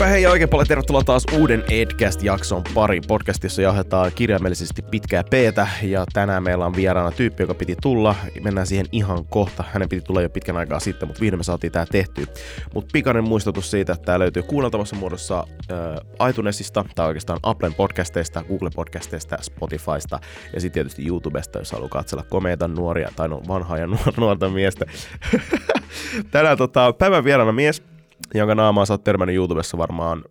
Heipä hei ja oikein paljon tervetuloa taas uuden Edcast-jakson pari. Podcastissa jahetaan kirjaimellisesti pitkää peetä ja tänään meillä on vieraana tyyppi, joka piti tulla. Mennään siihen ihan kohta. Hänen piti tulla jo pitkän aikaa sitten, mutta vihdoin me saatiin tää tehty. Mutta pikainen muistutus siitä, että tää löytyy kuunneltavassa muodossa äh, iTunesista tai oikeastaan Applen podcasteista, Google podcasteista, Spotifysta ja sitten tietysti YouTubesta, jos haluaa katsella komeita nuoria tai no vanhaa ja nuorta miestä. tänään tota, päivän vieraana mies, jonka naamaa sä oot törmännyt YouTubessa varmaan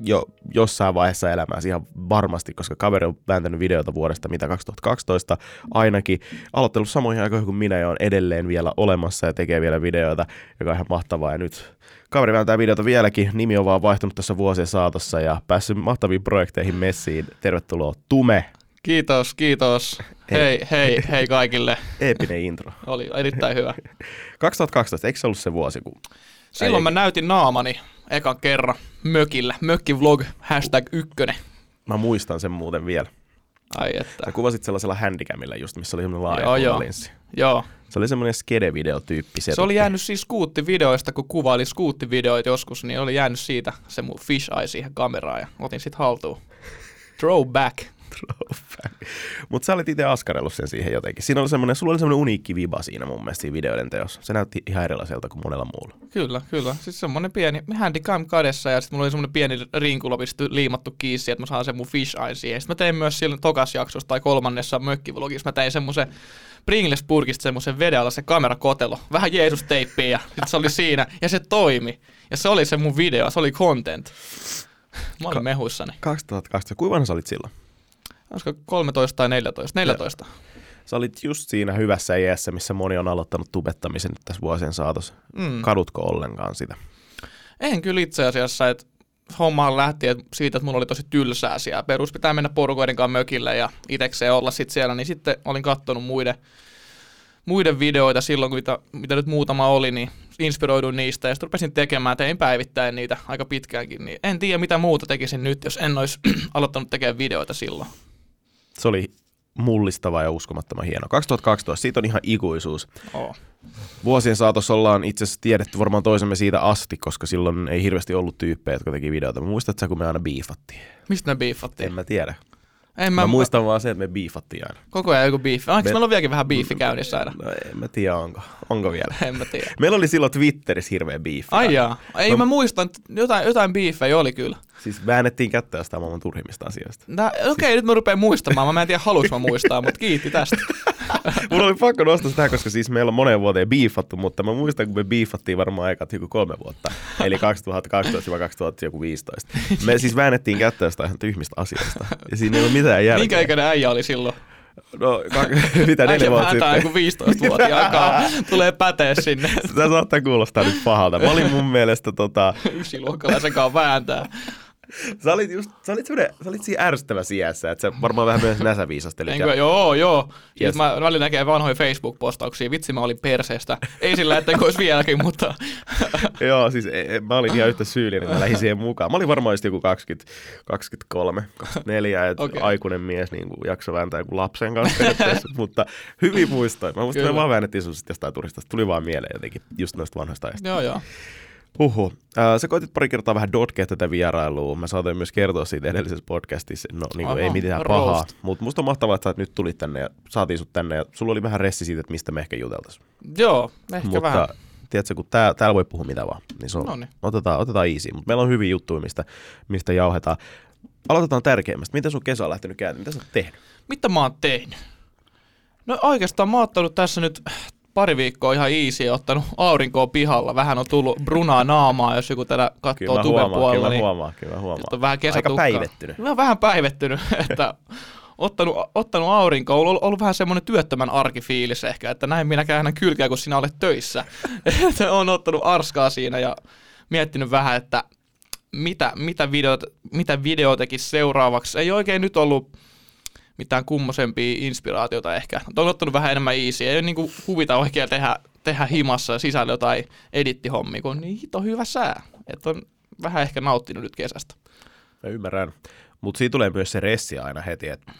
jo jossain vaiheessa elämääsi ihan varmasti, koska kaveri on vääntänyt videota vuodesta mitä 2012 ainakin. Aloittanut samoihin aikoihin kuin minä ja on edelleen vielä olemassa ja tekee vielä videoita, joka on ihan mahtavaa. Ja nyt kaveri vääntää videota vieläkin. Nimi on vaan vaihtunut tässä vuosien saatossa ja päässyt mahtaviin projekteihin messiin. Tervetuloa Tume. Kiitos, kiitos. Hei, hei, hei kaikille. Eepinen intro. Oli erittäin hyvä. 2012, eikö se ollut se vuosi, kun Silloin mä näytin naamani ekan kerran mökillä. Mökkivlog, hashtag ykkönen. Mä muistan sen muuten vielä. Ai että. Sä kuvasit sellaisella handicamilla just, missä oli semmoinen laaja Joo, joo. linssi. Joo. Se oli semmoinen skede-videotyyppi. Se oli jäänyt siis skuuttivideoista, kun kuvaili skuuttivideoita joskus, niin oli jäänyt siitä se mun fish eye siihen kameraan ja otin sit haltuun. Throwback. Mutta sä olit itse askarellut sen siihen jotenkin. Siinä oli semmoinen, sulla oli semmoinen uniikki viba siinä mun mielestä siinä videoiden teossa. Se näytti ihan erilaiselta kuin monella muulla. Kyllä, kyllä. Siis semmonen pieni handicam kadessa ja sitten mulla oli semmonen pieni rinkulo pistetty, liimattu kiinni, että mä saan sen mun fish eye siihen. Sitten mä tein myös silloin tokas jaksossa tai kolmannessa mökkivlogissa, mä tein semmoisen Pringles-purkista semmoisen veden alla se kamerakotelo, vähän Jeesus-teippiä ja sit se oli siinä ja se toimi. Ja se oli se mun video, se oli content. Mä olin Ka- mehuissani. 2012. Kuinka vanha sä olit silloin? Olisiko 13 tai 14? 14. Sä olit just siinä hyvässä iässä, missä moni on aloittanut tubettamisen nyt tässä vuosien saatossa. Mm. Kadutko ollenkaan sitä? En kyllä itse asiassa, että hommaan lähti et siitä, että mulla oli tosi tylsää siellä. Perus pitää mennä porukoiden kanssa mökille ja itekseen olla sit siellä, niin sitten olin kattonut muiden, muiden videoita silloin, kun mitä, mitä nyt muutama oli, niin inspiroiduin niistä ja sitten rupesin tekemään, tein päivittäin niitä aika pitkäänkin, niin en tiedä mitä muuta tekisin nyt, jos en olisi aloittanut tekemään videoita silloin. Se oli mullistava ja uskomattoman hieno. 2012, siitä on ihan ikuisuus. Oh. Vuosien saatossa ollaan itse asiassa tiedetty varmaan toisemme siitä asti, koska silloin ei hirveästi ollut tyyppejä, jotka teki videoita. Mä muistat sä, kun me aina biifattiin? Mistä me biifattiin? En mä tiedä. En Mä, mä muistan vaan se, että me biifattiin aina. Koko ajan joku biifi. Onko Me- meillä on vieläkin vähän biifi käynnissä aina? No en mä tiedä, onko. Onko vielä? En mä tiedä. Meillä oli silloin Twitterissä hirveä beef. Ai jaa. Ei Mä- mä muistan, että jotain, jotain biifejä oli kyllä. Siis väännettiin kättä jostain maailman turhimmista asioista. Nää, okei, nyt mä rupean muistamaan. Mä en tiedä, haluaisin mä muistaa, mutta kiitti tästä. Mulla oli pakko nostaa sitä, koska siis meillä on moneen vuoteen biifattu, mutta mä muistan, kun me biifattiin varmaan aikaa joku kolme vuotta. Eli 2012-2015. Me siis väännettiin kättä jostain ihan tyhmistä asioista. Ja siinä ei ole mitään järkeä. Minkä ikäinen äijä oli silloin? No, kak- mitä neljä Äijä vuotta sitten? 15-vuotiaan kanssa. Tulee päteä sinne. Sitä saattaa kuulostaa nyt pahalta. Mä olin mun mielestä tota, Ysiluokkalaisen kanssa vääntää. sä olit just, sä olit, sä olit siinä ärsyttävässä iässä, että sä varmaan vähän myös näsäviisastelit. Enkö, joo, joo. Yes. Mä välillä näkee vanhoja Facebook-postauksia. Vitsi, mä olin perseestä. Ei sillä, että olisi vieläkin, mutta Joo, siis e- e- mä olin ihan yhtä syyllinen, mä lähdin siihen mukaan. Mä olin varmaan just joku 20, 23, 24, että okay. Aikuinen mies niin kuin jakso vääntää joku lapsen kanssa mutta hyvin muistoin. Mä muistan, että me vaan väännettiin sun sit jostain turista. Tuli vaan mieleen jotenkin just noista vanhoista ajasta. joo, joo. Huhhuh. Äh, sä koitit pari kertaa vähän dotkea tätä vierailua. Mä saatoin myös kertoa siitä edellisessä podcastissa. No niin kuin, ei mitään roast. pahaa. Mutta musta on mahtavaa, että sä nyt tulit tänne ja saatiin sut tänne. Ja sulla oli vähän ressi siitä, että mistä me ehkä juteltais. Joo, ehkä Mutta vähän. tiedätkö, kun tää, täällä voi puhua mitä vaan, niin se on, Noniin. otetaan, otetaan easy. Mutta meillä on hyviä juttuja, mistä, mistä jauhetaan. Aloitetaan tärkeimmästä. Miten sun kesä on lähtenyt käyntiin? Mitä sä oot tehnyt? Mitä mä oon tehnyt? No oikeastaan mä oon ottanut tässä nyt pari viikkoa ihan easy ottanut aurinkoa pihalla. Vähän on tullut brunaa naamaa, jos joku tätä katsoo tuben puolella. kyllä niin huomaan, kyllä nyt on vähän Aika kesätukkaa. päivettynyt. Mä vähän päivettynyt, että ottanut, ottanut aurinkoa, ollut, ollut vähän semmoinen työttömän arkifiilis ehkä, että näin minä käännän kylkeä, kun sinä olet töissä. että on ottanut arskaa siinä ja miettinyt vähän, että mitä, mitä, videot, mitä video tekisi seuraavaksi. Ei oikein nyt ollut mitään kummosempia inspiraatiota ehkä. On ottanut vähän enemmän easy. Ei ole niinku huvita oikein tehdä, tehdä himassa sisällä jotain edittihommia, kun on niin hito hyvä sää. Että on vähän ehkä nauttinut nyt kesästä. Mä ymmärrän. Mutta siitä tulee myös se ressi aina heti, että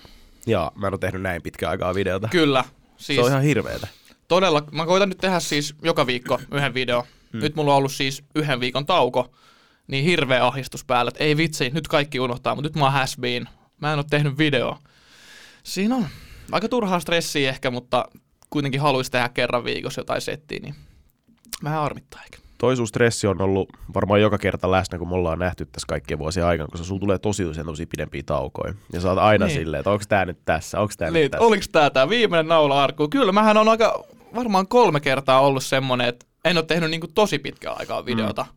jaa, mä en ole tehnyt näin pitkään aikaa videota. Kyllä. Siis... Siis Se on ihan hirveetä. todella, mä koitan nyt tehdä siis joka viikko yhden video. Mm. Nyt mulla on ollut siis yhden viikon tauko, niin hirveä ahdistus päällä, että ei vitsi, nyt kaikki unohtaa, mutta nyt mä oon has been. Mä en ole tehnyt video. Siinä on aika turhaa stressiä ehkä, mutta kuitenkin haluaisi tehdä kerran viikossa jotain settiä, niin vähän harmittaa ehkä. Toi sun stressi on ollut varmaan joka kerta läsnä, kun me ollaan nähty tässä kaikkien vuosien aikana, koska sulla tulee tosi usein tosi pidempiä taukoja. Ja sä oot aina niin. silleen, että onko tää nyt tässä, onko tää niin, nyt tässä. Oliks tää tää viimeinen naula arkku? Kyllä, mähän on aika varmaan kolme kertaa ollut semmonen, että en ole tehnyt niinku tosi pitkää aikaa videota. Mm.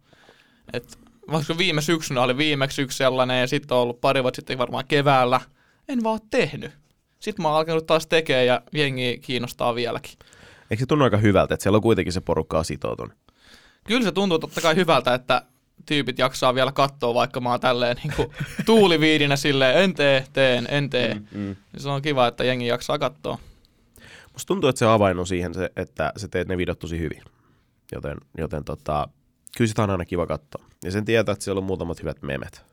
Et, vaikka viime syksynä oli viimeksi yksi sellainen ja sitten on ollut pari vuotta sitten varmaan keväällä. En vaan tehnyt. Sitten mä oon alkanut taas tekemään ja jengi kiinnostaa vieläkin. Eikö se tunnu aika hyvältä, että siellä on kuitenkin se porukka on sitoutunut? Kyllä se tuntuu totta kai hyvältä, että tyypit jaksaa vielä katsoa, vaikka mä oon tälleen niin kuin tuuliviidinä silleen, en tee, teen, en tee. Mm, mm. Se on kiva, että jengi jaksaa katsoa. Musta tuntuu, että se avain on siihen, se, että sä teet ne videot tosi hyvin. Joten, joten tota, kyllä sitä on aina kiva katsoa. Ja sen tietää, että siellä on muutamat hyvät memet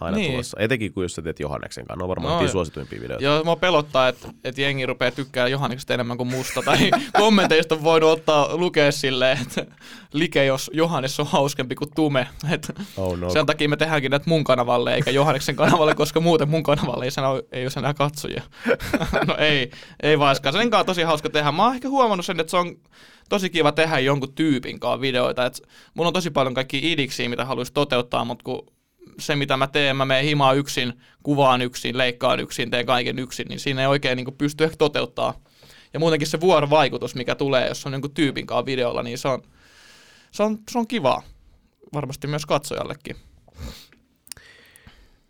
aina niin. tulossa. Etenkin kun jos sä teet Johanneksen kanssa, ne on varmaan no, suosituimpia videoita. Joo, mua pelottaa, että, että jengi rupeaa tykkää Johanneksesta enemmän kuin musta. Tai kommenteista on voinut ottaa lukea silleen, että like, jos Johannes on hauskempi kuin Tume. Et oh no. Sen takia me tehdäänkin näitä mun kanavalle, eikä Johanneksen kanavalle, koska muuten mun kanavalle ei, sano, ei ole enää katsojia. no ei, ei vaiskaan. Sen kanssa tosi hauska tehdä. Mä oon ehkä huomannut sen, että se on tosi kiva tehdä jonkun tyypin kanssa videoita. Et mulla on tosi paljon kaikki idiksiä, mitä haluaisi toteuttaa, mutta kun se, mitä mä teen, mä menen himaan yksin, kuvaan yksin, leikkaan yksin, teen kaiken yksin, niin siinä ei oikein niin pysty ehkä toteuttaa. Ja muutenkin se vuorovaikutus, mikä tulee, jos on jonkun tyypin kanssa videolla, niin se on, se on, se on kivaa. Varmasti myös katsojallekin.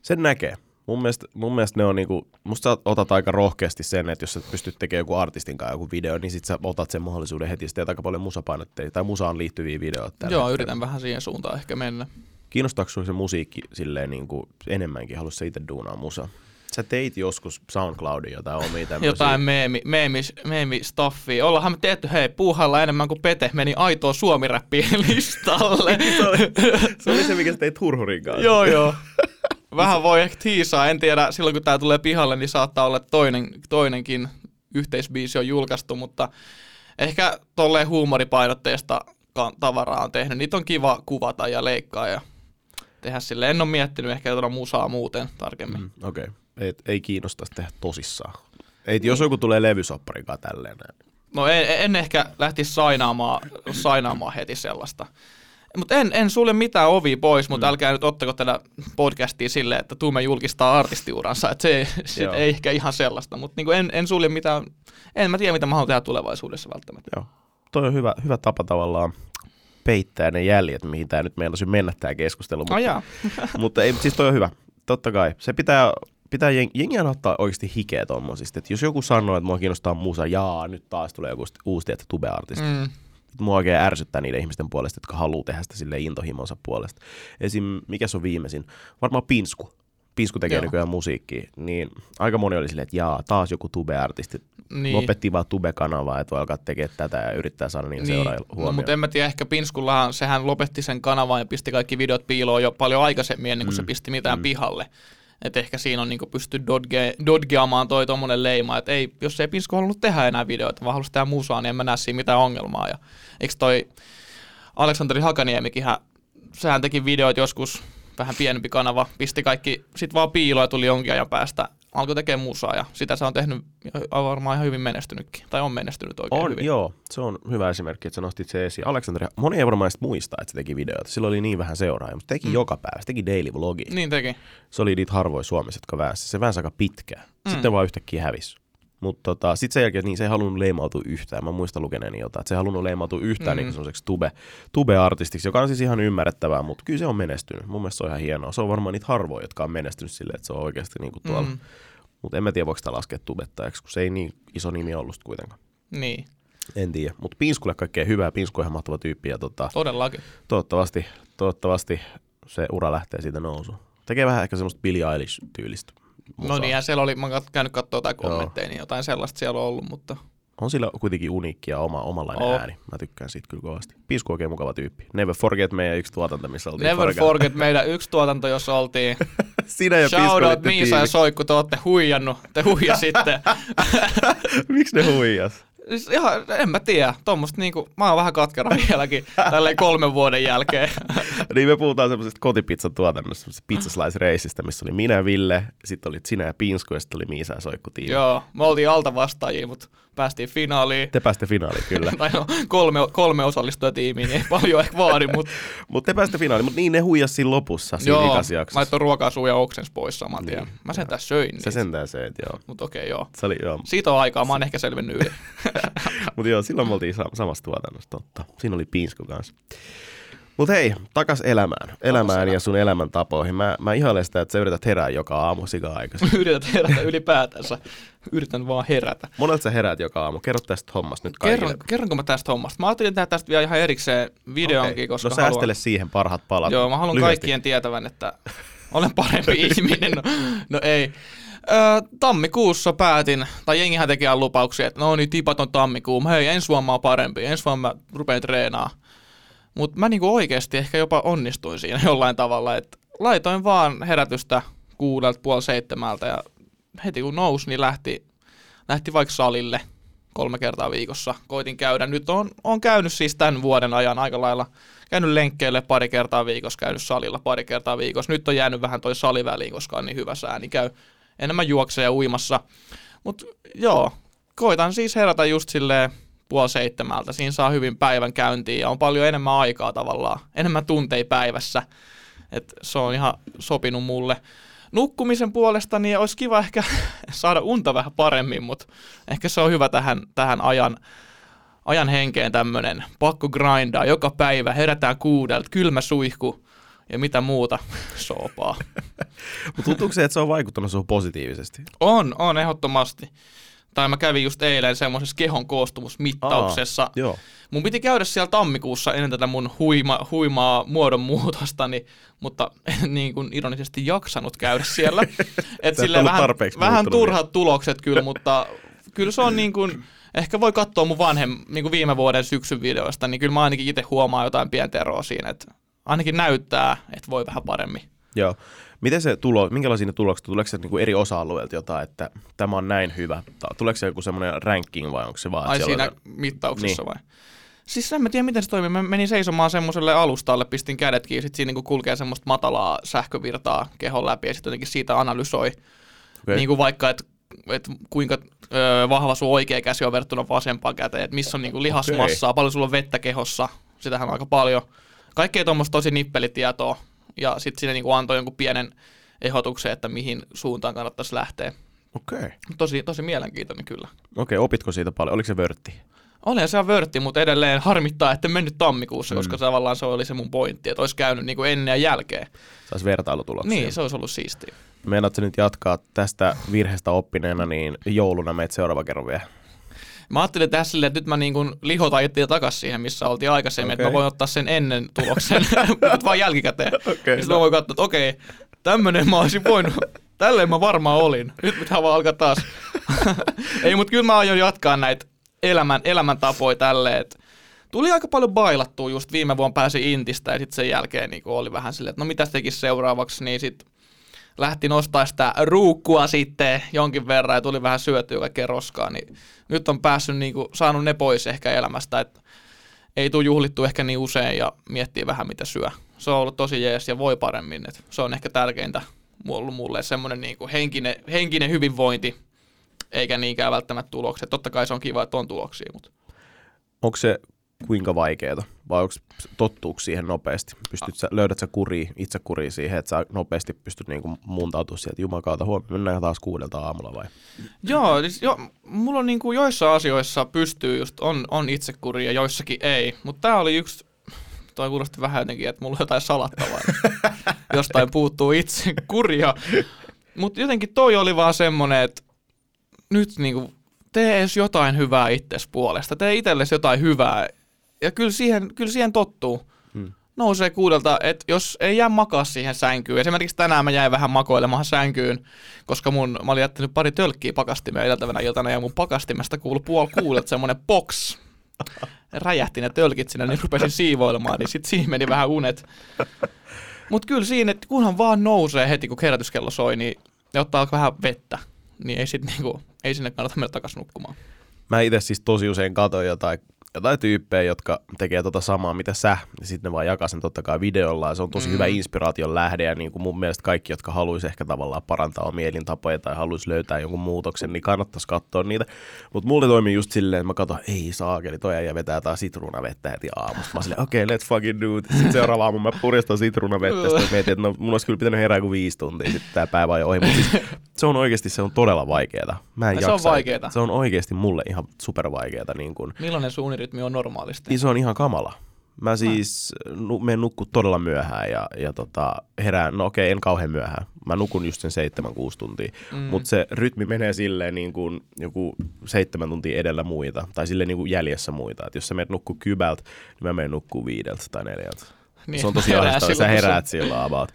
Sen näkee. Mun mielestä, mun mielestä ne on niinku, musta sä otat aika rohkeasti sen, että jos sä pystyt tekemään joku artistin kanssa joku video, niin sit sä otat sen mahdollisuuden heti. Sitten aika paljon musapainotteita tai musaan liittyviä videoita. Joo, yritän vähän siihen suuntaan ehkä mennä. Kiinnostaako se musiikki silleen niin kuin enemmänkin? Haluaisi se itse duunaa musa? Sä teit joskus SoundCloudin jotain omia tämmöisiä. Jotain meemi, meemi, meemi staffia. Ollaanhan me tehty, hei, puuhalla enemmän kuin Pete meni aitoa suomi listalle. se, oli, se oli se, mikä sä teit Hurhurin kanssa. joo, joo. Vähän voi ehkä tiisaa, en tiedä, silloin kun tää tulee pihalle, niin saattaa olla toinen, toinenkin yhteisbiisi on julkaistu, mutta ehkä tolleen huumoripainotteista tavaraa on tehnyt. Niitä on kiva kuvata ja leikkaa ja tehdä sille. En ole miettinyt ehkä jotain musaa muuten tarkemmin. Mm, Okei, okay. ei, ei kiinnosta tehdä tosissaan. Ei, jos joku tulee levysopparikaan kanssa tälleen. No en, en ehkä lähtisi sainaamaan, sainaamaan heti sellaista. Mutta en, en sulle mitään ovi pois, mutta mm. älkää nyt ottako tätä podcastia silleen, että tuume julkistaa artistiuransa. Että se, se ei ehkä ihan sellaista, mutta niinku en, en sulje mitään, en mä tiedä mitä mä haluan tehdä tulevaisuudessa välttämättä. Joo. Toi on hyvä, hyvä tapa tavallaan peittää ne jäljet, mihin tämä nyt meinasi mennä tämä keskustelu. Mutta, oh, mutta ei, siis toi on hyvä. Totta kai. Se pitää, pitää jeng, jengiä ottaa oikeasti hikeä tommosista. Että jos joku sanoo, että mua kiinnostaa musa, jaa, nyt taas tulee joku uusi tietty tube-artisti. Mm. Mua oikein ärsyttää niiden ihmisten puolesta, jotka haluaa tehdä sitä sille intohimonsa puolesta. Esim. mikä se on viimeisin? Varmaan Pinsku. Pisku tekee Joo. nykyään musiikkia, niin aika moni oli silleen, että jaa, taas joku tube-artisti niin. lopetti vaan tube-kanavaa, että voi alkaa tekemään tätä ja yrittää saada niin, niin. seuraajilla huomioon. No, mutta en mä tiedä, ehkä Pinskullahan sehän lopetti sen kanavan ja pisti kaikki videot piiloon jo paljon aikaisemmin ennen kuin mm. se pisti mitään mm. pihalle. Että ehkä siinä on niinku pysty dodge, dodgeamaan toi tommonen leima, että ei, jos ei Pinsku halunnut tehdä enää videoita, vaan halusi tehdä musaa, niin en mä näe siinä mitään ongelmaa. Ja eikö toi Aleksanteri Hakaniemikin, sehän teki videoita joskus vähän pienempi kanava, pisti kaikki sit vaan piiloa ja tuli jonkin ajan päästä alkoi tekemään musaa ja sitä se on tehnyt varmaan ihan hyvin menestynytkin, tai on menestynyt oikein on, hyvin. Joo, se on hyvä esimerkki, että sä nostit se esiin. Aleksandria, moni ei varmaan muista, että se teki videoita. Sillä oli niin vähän seuraajia, mutta teki mm. joka päivä, se teki daily vlogi. Niin teki. Se oli niitä harvoja Suomessa, jotka väänsi. Se väänsi aika pitkään. Mm. Sitten vaan yhtäkkiä hävisi. Mutta tota, sitten sen jälkeen niin se ei halunnut leimautua yhtään. Mä muistan lukeneeni jotain, että se ei halunnut leimautua yhtään mm. niin tube, tube-artistiksi, joka on siis ihan ymmärrettävää, mutta kyllä se on menestynyt. Mun mielestä se on ihan hienoa. Se on varmaan niitä harvoja, jotka on menestynyt silleen, että se on oikeasti niin kuin tuolla. Mm. Mutta en mä tiedä, voiko sitä laskea tubettajaksi, kun se ei niin iso nimi ollut kuitenkaan. Niin. En tiedä, mutta Pinskulle kaikkea hyvää. Pinsku on ihan mahtava tyyppi. Ja tota, Todellakin. Toivottavasti, toivottavasti se ura lähtee siitä nousuun. Tekee vähän ehkä semmoista Billie Eilish-tyylistä musaa. No niinhän siellä oli, mä oon käynyt katsoa jotain kommentteja, niin jotain sellaista siellä on ollut, mutta... On sillä kuitenkin uniikki ja oma, omanlainen oh. ääni. Mä tykkään siitä kyllä kovasti. Pisku oikein mukava tyyppi. Never forget meidän yksi tuotanto, missä oltiin. Never forget, forget meidän yksi tuotanto, jossa oltiin. Sinä ja Shout out Miisa ja Soikku, te olette huijannut. Te huijasitte. Miksi ne huijas? Siis ihan, en mä tiedä. Tuommoista niinku, mä oon vähän katkera vieläkin tälleen kolmen vuoden jälkeen. niin me puhutaan semmoisesta kotipizzan tuotannosta, semmoisesta pizzaslice-reisistä, missä oli minä, Ville, sitten oli sinä ja Pinsku ja sitten oli Miisa ja Soikku tiimi. Joo, me oltiin alta vastaajia, mutta päästiin finaaliin. Te pääsitte finaaliin, kyllä. tai no, kolme, kolme osallistujatiimiä, niin ei paljon ehkä vaadi, mutta... mutta te pääsitte finaaliin, mutta niin ne huijas siinä lopussa, siinä joo, ikasjaksossa. mä laittoi ruokaa suu ja oksens pois saman tien. Niin, mä sentään söin niitä. Se sentään söit, joo. Mutta okei, okay, joo. Se oli, joo. Siitä on aikaa, mä oon ehkä selvinnyt yli. mutta joo, silloin me oltiin samassa tuotannossa, totta. Siinä oli Pinsku kanssa. Mutta hei, takas elämään. Elämään ja sun elämäntapoihin. Mä, mä ihailen sitä, että sä yrität herää joka aamu sika aikaisin. Yrität herätä ylipäätänsä. Yritän vaan herätä. Monelta sä heräät joka aamu. Kerro tästä hommasta nyt kaikille. Kerron, kerronko mä tästä hommasta? Mä ajattelin tehdä tästä vielä ihan erikseen videonkin, okay. koska No säästele haluan... siihen parhaat palat. Joo, mä haluan Lyhyesti. kaikkien tietävän, että olen parempi ihminen. No, no ei. Öö, tammikuussa päätin, tai jengihän teki lupauksia, että no niin, tipaton tammikuu, hei, ensi vuonna mä oon parempi, ensi vuonna mä rupean treenaamaan. Mutta mä niinku oikeasti ehkä jopa onnistuin siinä jollain tavalla, että laitoin vaan herätystä kuudelta puoli seitsemältä ja heti kun nousi, niin lähti, lähti vaikka salille kolme kertaa viikossa. Koitin käydä. Nyt on, on käynyt siis tämän vuoden ajan aika lailla, käynyt lenkkeille pari kertaa viikossa, käynyt salilla pari kertaa viikossa. Nyt on jäänyt vähän toi sali väliin, koska on niin hyvä sää, niin käy enemmän juokseja uimassa. Mutta joo, koitan siis herätä just silleen puoli seitsemältä. Siinä saa hyvin päivän käyntiin ja on paljon enemmän aikaa tavallaan, enemmän tunteja päivässä. Et se on ihan sopinut mulle. Nukkumisen puolesta niin olisi kiva ehkä saada unta vähän paremmin, mutta ehkä se on hyvä tähän, tähän ajan, ajan henkeen tämmöinen pakko grindaa joka päivä, herätään kuudelta, kylmä suihku ja mitä muuta soopaa. Mutta tuntuuko se, että se on vaikuttanut sinuun positiivisesti? On, on ehdottomasti tai mä kävin just eilen semmoisessa kehon koostumusmittauksessa. Aa, joo. Mun piti käydä siellä tammikuussa ennen tätä mun huima, huimaa muodonmuutosta, niin, mutta en niin kuin ironisesti jaksanut käydä siellä. Et sille vähän, vähän turhat niin. tulokset kyllä, mutta kyllä se on niin kuin, ehkä voi katsoa mun vanhem, niin kuin viime vuoden syksyn videoista, niin kyllä mä ainakin itse huomaan jotain pientä eroa siinä, että ainakin näyttää, että voi vähän paremmin. Joo. Miten se tulo, minkälaisia ne tulokset, tuleeko se niin eri osa-alueilta jotain, että tämä on näin hyvä? Tuleeko se joku semmoinen ranking vai onko se vaan? Ai siinä on... mittauksessa niin. vai? Siis en mä tiedä, miten se toimii. Mä menin seisomaan semmoiselle alustalle, pistin kädet kiinni, sitten siinä niin kulkee semmoista matalaa sähkövirtaa kehon läpi ja sitten jotenkin siitä analysoi. Okay. Niin kuin vaikka, että et kuinka ö, vahva sun oikea käsi on verrattuna vasempaan käteen, että missä on niin kuin lihasmassaa, okay. paljon sulla on vettä kehossa, sitähän on aika paljon. Kaikkea tuommoista tosi nippelitietoa, ja sitten sinne niin antoi jonkun pienen ehdotuksen, että mihin suuntaan kannattaisi lähteä. Okei. Okay. Tosi, tosi mielenkiintoinen kyllä. Okei, okay, opitko siitä paljon? Oliko se vörtti? Oli se on vörtti, mutta edelleen harmittaa, että mennyt tammikuussa, mm. koska tavallaan se oli se mun pointti, että olisi käynyt niin kuin ennen ja jälkeen. Saisi vertailutuloksia. Niin, se olisi ollut siistiä. Meinaatko nyt jatkaa tästä virheestä oppineena, niin jouluna meitä seuraava kerran vielä? Mä ajattelin tehdä silleen, että nyt mä niin kuin lihotan itseä takaisin siihen, missä oltiin aikaisemmin, okay. että mä voin ottaa sen ennen tuloksen, mutta vaan jälkikäteen. Okay, Sitten no. mä voin katsoa, että okei, okay, tämmönen mä olisin voinut, tälleen mä varmaan olin. Nyt pitää vaan alkaa taas. Ei, mutta kyllä mä aion jatkaa näitä elämän, elämäntapoja tälleen, että tuli aika paljon bailattua just viime vuonna pääsi Intistä ja sitten sen jälkeen niin oli vähän silleen, että no mitä tekisi seuraavaksi, niin sitten lähti nostaa sitä ruukkua sitten jonkin verran ja tuli vähän syötyä kaikkea roskaa, niin nyt on päässyt niin kuin, saanut ne pois ehkä elämästä, että ei tule juhlittu ehkä niin usein ja miettii vähän mitä syö. Se on ollut tosi jees ja voi paremmin, että se on ehkä tärkeintä ollut mulle semmoinen niin henkinen, henkinen hyvinvointi, eikä niinkään välttämättä tulokset. Totta kai se on kiva, että on tuloksia, mutta... Onko se kuinka vaikeaa, vai onko tottuuko siihen nopeasti? Pystyt sä, löydät sä kuri, itse kuri siihen, että sä nopeasti pystyt niinku muuntautumaan sieltä jumakauta huomioon, mennään taas kuudelta aamulla vai? Joo, siis jo, mulla on niinku joissa asioissa pystyy just, on, on itsekuri ja joissakin ei, mutta tämä oli yksi toi kuulosti vähän jotenkin, että mulla on jotain salattavaa. Jostain puuttuu itse kuria. Mutta jotenkin toi oli vaan semmonen, että nyt niinku tee edes jotain hyvää itsesi puolesta. Tee itsellesi jotain hyvää ja kyllä siihen, kyllä siihen tottuu. Hmm. Nousee kuudelta, että jos ei jää makaa siihen sänkyyn. Esimerkiksi tänään mä jäin vähän makoilemaan sänkyyn, koska mun, mä olin jättänyt pari tölkkiä pakastimeen edeltävänä iltana ja mun pakastimesta kuului puoli kuudelta semmoinen box. Räjähti ne tölkit sinne, niin rupesin siivoilemaan, niin sit siihen meni vähän unet. Mutta kyllä siinä, että kunhan vaan nousee heti, kun kerätyskello soi, niin ja ottaa vähän vettä, niin ei, sit niinku, ei sinne kannata mennä takaisin nukkumaan. Mä itse siis tosi usein katon jotain jotain tyyppejä, jotka tekee tota samaa mitä sä, ja sitten ne vaan jakaa sen totta kai videolla, ja se on tosi mm. hyvä inspiraation lähde, ja niin kuin mun mielestä kaikki, jotka haluaisi ehkä tavallaan parantaa omia elintapoja tai haluaisi löytää jonkun muutoksen, niin kannattaisi katsoa niitä. Mutta mulle toimii just silleen, että mä katson, ei saakeli, toi ja vetää tää sitruunavettä heti aamusta. Mä silleen, okei, okay, let's fucking do it. Sitten seuraava aamu mä purjastan sitruunavettä, sitten mietin, että no, mun olisi kyllä pitänyt herää kuin viisi tuntia, sitten tää päivä on ohi. Mutta siis, se on oikeasti, se on todella vaikeeta. Mä en Ja jaksa. se on vaikeeta. Se on oikeasti mulle ihan supervaikeeta. Niin kuin, Millainen sun unirytmi on normaalisti? niin se on ihan kamala. Mä siis nu, menen nukkuu todella myöhään ja, ja tota, herään, no okei, en kauhean myöhään. Mä nukun just sen 7-6 tuntia, mm. mutta se rytmi menee silleen niin kuin joku seitsemän tuntia edellä muita, tai silleen niin kuin jäljessä muita. Et jos sä menet nukkuu kybältä, niin mä menen nukkuu viideltä tai neljältä. Niin, se on tosi ahdistavaa, sä heräät silloin about.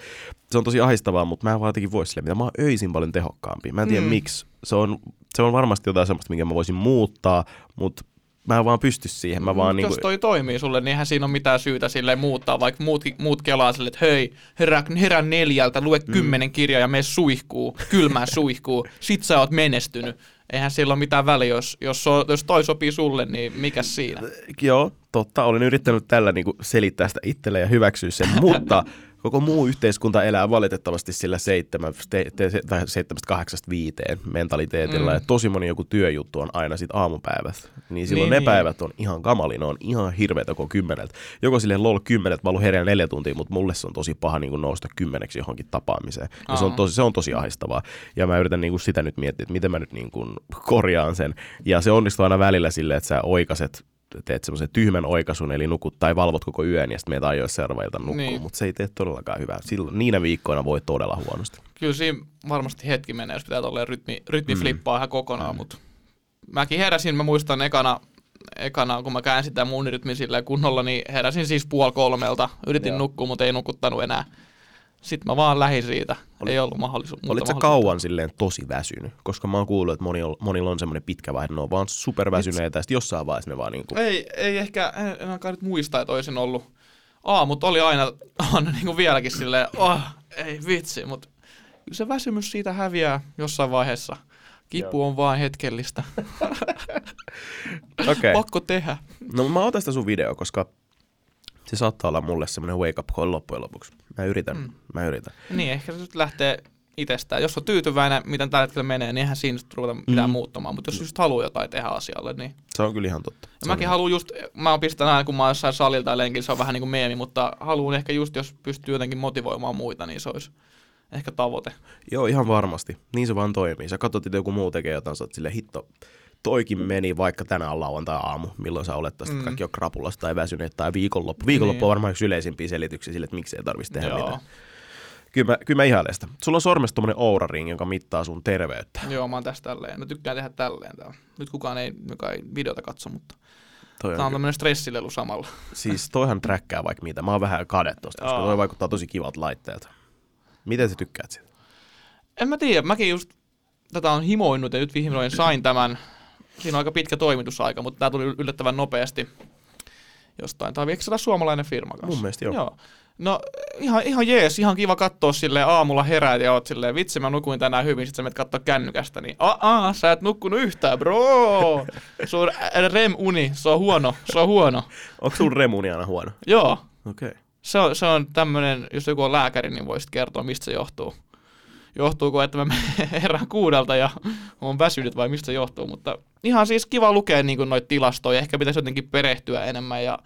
Se on tosi ahistavaa, mutta mä en vaan jotenkin voi silleen, mitä mä oon öisin paljon tehokkaampi. Mä en tiedä Mm. miksi. Se on, se on varmasti jotain semmoista, minkä mä voisin muuttaa, mutta mä en vaan pysty siihen. Mä vaan Mut niinku, Jos toi toimii sulle, niin eihän siinä ole mitään syytä sille muuttaa, vaikka muut, muut kelaa sille, että hei, herää, herää neljältä, lue Mm. kymmenen kirjaa ja mene suihkuu, kylmään suihkuu, sit sä oot menestynyt. Eihän sillä ole mitään väliä, jos, jos, so, jos toi sopii sulle, niin mikä siinä? Joo, totta. Olen yrittänyt tällä niin kuin selittää sitä itselle ja hyväksyä sen, mutta koko muu yhteiskunta elää valitettavasti sillä 7, te, te, tai 7-8-5 mentaliteetilla. Mm. Tosi moni joku työjuttu on aina sit aamupäivät. Niin silloin Niin, ne niin. päivät on ihan kamali, ne on ihan hirveitä koko kymmeneltä. Joko silleen lol kymmenet, mä herää neljä tuntia, mutta mulle se on tosi paha niin nousta kymmeneksi johonkin tapaamiseen. Ja se, on tosi, se on tosi ahistavaa. Ja mä yritän niin kuin sitä nyt miettiä, että miten mä nyt niin kuin korjaan sen. Ja se onnistuu aina välillä silleen, että sä oikaset teet semmoisen tyhmän oikaisun, eli nukut tai valvot koko yön ja sitten meitä ajoissa seuraava ilta nukkuu, Niin. niin. mutta se ei tee todellakaan hyvää. Silloin, niinä viikkoina voi todella huonosti. Kyllä siinä varmasti hetki menee, jos pitää tolleen rytmi, rytmi mm. flippaa ihan kokonaan, mm. mutta mäkin heräsin, mä muistan ekana, ekana kun mä käänsin tämän mun rytmin silleen kunnolla, niin heräsin siis puoli kolmelta. Yritin Joo. nukkua, mutta ei nukuttanut enää. Sitten mä vaan lähin siitä. Oli- ei ollut mahdollisuutta. Olit sä kauan silleen tosi väsynyt? Koska mä oon kuullut, että moni, monilla on semmoinen pitkä vaihe, ne on vaan superväsyneitä ja sitten jossain vaiheessa ne vaan niinku... Ei, ei ehkä, en, en ainakaan nyt muista, että olisin ollut. Aamut oli aina, on niin kuin vieläkin silleen, oh, ei vitsi, mutta kyllä se väsymys siitä häviää jossain vaiheessa. Kipu on vain hetkellistä. Okay. Pakko tehdä. No mä otan sitä sun video, koska se saattaa olla mulle semmoinen wake up call loppujen lopuksi. Mä yritän, Mm. mm. mä yritän. Niin, ehkä se nyt lähtee itsestään. Jos on tyytyväinen, miten tällä hetkellä menee, niin eihän siinä ruveta mitään Mm. muuttamaan. Mutta jos just haluaa jotain tehdä asialle, niin... Se on kyllä ihan totta. Ja mäkin haluan just, mä oon pistän aina, kun mä oon jossain salilla tai lenkillä, se on vähän niin kuin meemi, mutta haluan ehkä just, jos pystyy jotenkin motivoimaan muita, niin se olisi ehkä tavoite. Joo, ihan varmasti. Niin se vaan toimii. Sä katsot, että joku muu tekee jotain, sä oot silleen, hitto, toikin meni vaikka tänään on lauantai-aamu, milloin sä olet tästä, Mm. kaikki on krapulasta tai väsyneet tai viikonloppu. Viikonloppu Niin. on varmaan yksi yleisimpiä selityksiä sille, että miksi ei tarvitsisi tehdä Joo. mitään. Kyllä mä, kyllä mä ihailen sitä. Sulla on sormessa tommonen Oura-ring, joka mittaa sun terveyttä. Joo, mä oon tässä tälleen. Mä tykkään tehdä tälleen täällä. Nyt kukaan ei, joka ei videota katso, mutta Toi tää on on, tämmönen stressilelu samalla. siis toihan träkkää vaikka mitä. Mä oon vähän kade tosta, koska toi vaikuttaa tosi kivalta laitteelta. Miten sä tykkäät siitä? En mä tiedä, mäkin just tätä on himoinnut ja nyt vihdoin sain tämän. Siinä on aika pitkä toimitusaika, mutta tämä tuli yllättävän nopeasti jostain. Se ole suomalainen firma kanssa? Mun mielestä joo. joo. No ihan, ihan jees, ihan kiva katsoa sille aamulla heräät ja oot silleen, vitsi mä nukuin tänään hyvin, sit sä menet katsoa kännykästä, niin aa, sä et nukkunut yhtään, bro! Se on ä- REM-uni, se on huono, se on huono. Onko sun remuni aina huono? Joo, Okei. Okay. se on, se on tämmöinen, jos joku on lääkäri, niin voisit kertoa, mistä se johtuu. Johtuuko, että mä herään kuudelta ja on väsynyt vai mistä se johtuu, mutta ihan siis kiva lukea niin noita tilastoja, ehkä pitäisi jotenkin perehtyä enemmän ja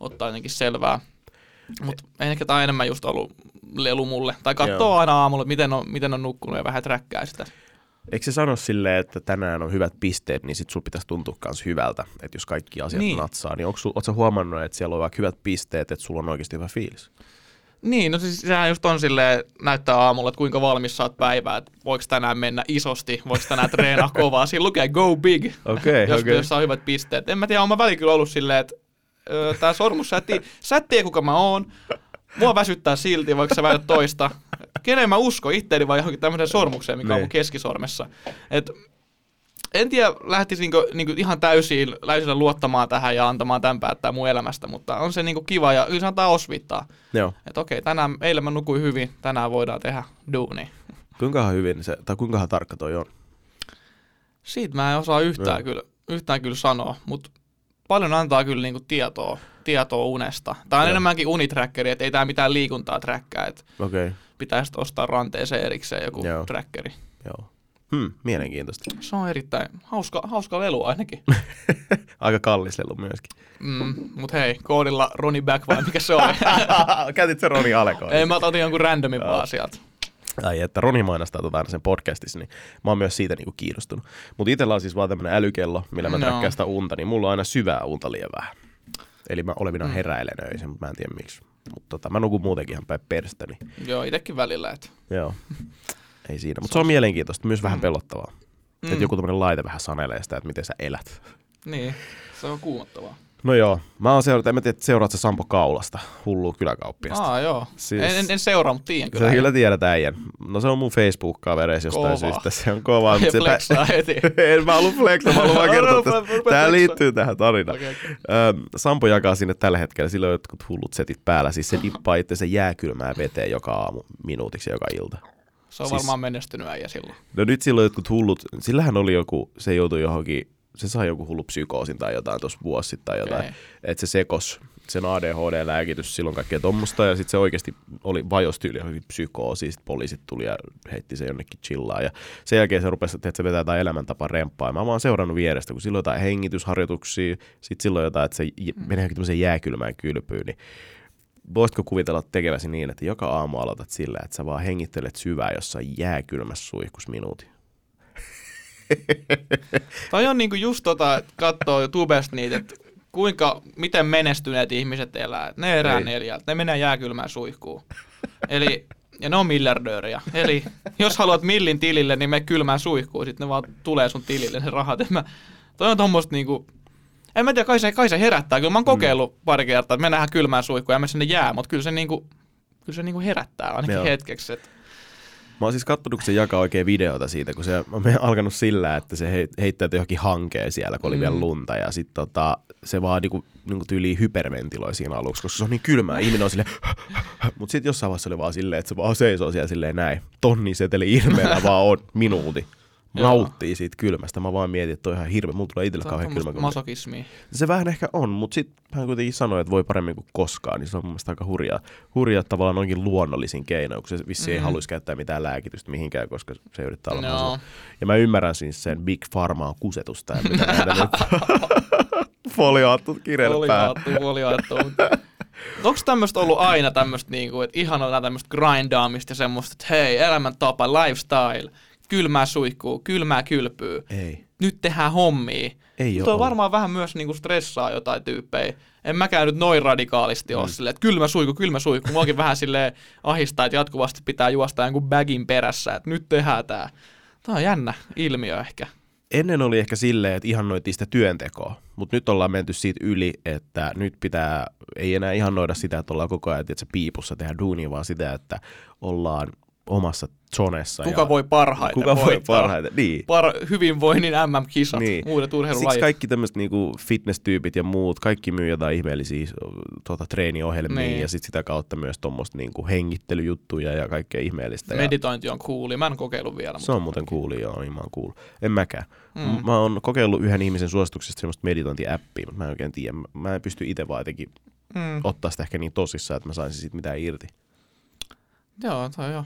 ottaa jotenkin selvää. Mutta ehkä tämä on enemmän just ollut lelu mulle. Tai katsoo aina aamulla, miten on, miten on nukkunut ja vähän träkkää sitä. Eikö se sano silleen, että tänään on hyvät pisteet, niin sit sul pitäisi tuntua myös hyvältä, että jos kaikki asiat Niin. natsaa, niin onko sä huomannut, että siellä on vaikka hyvät pisteet, että sulla on oikeasti hyvä fiilis? Niin, no siis sehän just on silleen, näyttää aamulla, että kuinka valmis oot päivää, että voiko tänään mennä isosti, voiko tänään treenaa kovaa. Siinä lukee go big, Okei, jos, okei. jos saa hyvät pisteet. En mä tiedä, on mä väliin kyllä ollut silleen, että ö, tää sormus, sä et, tii- sä et tiedä kuka mä oon. Mua väsyttää silti, vaikka sä väität toista. Kenen mä uskon, itteeni vai johonkin tämmöiseen sormukseen, mikä on Niin. mun keskisormessa. Et, en tiedä, lähtisinkö niinku ihan täysin, täysillä luottamaan tähän ja antamaan tämän päättää mun elämästä, mutta on se niinku kiva ja kyllä se antaa osvittaa. Joo. Että okei, tänään, eilen mä nukuin hyvin, tänään voidaan tehdä duuni. Kuinkahan hyvin se, tai kuinkahan tarkka toi on? Siitä mä en osaa yhtään Joo. kyllä, yhtään kyllä sanoa, mutta paljon antaa kyllä niinku tietoa, tietoa unesta. Tämä on Joo. enemmänkin unitrackeri, että ei tämä mitään liikuntaa träkkää, että Okei, okay. pitäisi ostaa ranteeseen erikseen joku Joo. trackeri. joo. Hmm, mielenkiintoista. Se on erittäin hauska, hauska lelu ainakin. Aika kallis lelu myöskin. Mm, mut hei, koodilla Roni Back vai mikä se oli? Käytit se Roni Aleko. ei, mä otin jonkun randomin vaan sieltä. Ai, että Roni mainostaa tota aina sen podcastissa, niin mä oon myös siitä niinku kiinnostunut. Mutta itsellä on siis vaan tämmönen älykello, millä mä No. träkkään sitä unta, niin mulla on aina syvää unta liian vähän. Eli mä olevinaan mm. heräilen öisin, mutta mä en tiedä miksi. Mutta tota, mä nukun muutenkin ihan päin perstä, niin Joo, itekin välillä. Et. joo. Ei siinä. Mutta se on mielenkiintoista, myös vähän pelottavaa. Mm. Että joku tämmöinen laite vähän sanelee sitä, että miten sä elät. Niin, se on kuumottavaa. No joo, mä oon seurannut, en mä tiedä, seuraat sä Sampo Kaulasta, hullua kyläkauppiasta. Aa, joo. Siis-. En, en, en, seuraa, mutta tiedän Kyllä, sä kyllä tiedät äijän. No se on mun Facebook-kavereissa jostain Kova. syystä. Se on kova. Ja se flexaa heti. en mä halua flexaa, mä haluan vaan kertoa tästä. rupea Tää liittyy tähän tarinaan. Okei, okei. Ö, Sampo jakaa sinne tällä hetkellä, sillä on jotkut hullut setit päällä. Siis se dippaa itse jääkylmää veteen joka aamu, minuutiksi joka ilta. Se on Siis- varmaan menestynyt äijä silloin. No nyt silloin jotkut hullut, sillähän oli joku, se joutui johonkin, se sai joku hullu psykoosin tai jotain tuossa vuosi sitten tai jotain. Okei. Että se sekos sen ADHD-lääkitys silloin kaikkea tuommoista ja sitten se oikeasti oli vajostyyli johonkin psykoosiin, sitten poliisit tuli ja heitti se jonnekin chillaan ja sen jälkeen se rupesi, että se vetää jotain elämäntapa remppaa ja mä vaan seurannut vierestä, kun silloin jotain hengitysharjoituksia, sitten silloin jotain, että se menee johonkin tämmöiseen jääkylmään kylpyyn, niin voisitko kuvitella tekeväsi niin, että joka aamu aloitat sillä, että sä vaan hengittelet syvää jossain jääkylmässä suihkus minuutin? Toi on niinku just tota, että katsoo tubesta niitä, että kuinka, miten menestyneet ihmiset elää. Ne erää Ei. neljältä, ne menee jääkylmään suihkuun. Eli, ja ne on miljardööriä. Eli jos haluat millin tilille, niin me kylmään suihkuun, sitten ne vaan tulee sun tilille ne rahat. Mä, toi on tommoista niinku, en mä tiedä, kai se, kai se herättää. Kyllä mä oon kokeillut pari kertaa, että mennään kylmään suihkuun ja mä sinne jää, mutta kyllä se niinku, kyllä se niinku herättää ainakin Joo. hetkeksi. Et, Mä oon siis kattonut, kun se jakaa oikein videota siitä, kun se on alkanut sillä, että se hei- heittää johonkin hankeen siellä, kun oli Mm. vielä lunta, ja sitten tota, se vaan niinku, niinku tyyliin hyperventiloi siinä aluksi, koska se on niin kylmää. Ihminen on silleen, mutta sitten jossain vaiheessa oli vaan silleen, että se vaan seisoo siellä silleen näin. Tonni seteli ilmeellä vaan on minuuti. Joo. Nauttii siitä kylmästä. Mä vaan mietin, että on ihan hirveä. Mulla tulee itsellä se on kauhean kylmä. masokismia. Se vähän ehkä on, mutta sitten hän kuitenkin sanoi, että voi paremmin kuin koskaan, niin se on mun mielestä aika hurjaa. Hurjaa tavallaan noinkin luonnollisin keinoin, kun se vissi ei Mhm. haluaisi käyttää mitään lääkitystä mihinkään, koska se yrittää olla no. Ja mä ymmärrän siis sen Big Pharmaan kusetusta, että mitä folioattu kireillä pää. Foliaattu, foliaattu. Onko tämmöistä ollut aina tämmöistä, niinku, että ihanaa tämmöistä grindaamista ja semmoista, että hei, elämäntapa, lifestyle, kylmää suihkuu, kylmää kylpyy, Ei, nyt tehdään hommia. ei Tuo ollut. varmaan vähän myös niinku stressaa jotain tyyppejä. En mäkään nyt noin radikaalisti ole Mm. silleen, että kylmä suihku, kylmä suihku. Muakin vähän silleen ahistaa, että jatkuvasti pitää juosta jonkun bagin perässä, että nyt tehdään tää. Tämä on jännä ilmiö ehkä. Ennen oli ehkä silleen, että ihannoitiin sitä työntekoa, mutta nyt ollaan menty siitä yli, että nyt pitää, ei enää ihannoida sitä, että ollaan koko ajan että piipussa tehdä duunia, vaan sitä, että ollaan omassa zonessa. Kuka ja voi parhaiten kuka voi voittaa? parhaiten, niin. Par- hyvinvoinnin MM-kisat, Niin. uudet Siksi urheilulajit. kaikki tämmöiset niinku fitness-tyypit ja muut, kaikki myy jotain ihmeellisiä tuota, treeniohjelmia Niin. ja sitten sitä kautta myös tuommoista niinku hengittelyjuttuja ja kaikkea ihmeellistä. Ja Meditointi on cooli. Mä en kokeillut vielä. se on muuten cool, joo, niin mä oon cool. En mäkään. Mm. Mä oon kokeillut yhden ihmisen suosituksesta semmoista meditointiäppiä, mutta mä en oikein tiedä. Mä- en pysty itse vaan jotenkin Mm. ottaa sitä ehkä niin tosissaan, että mä saisin siitä mitään irti. Joo, toi on,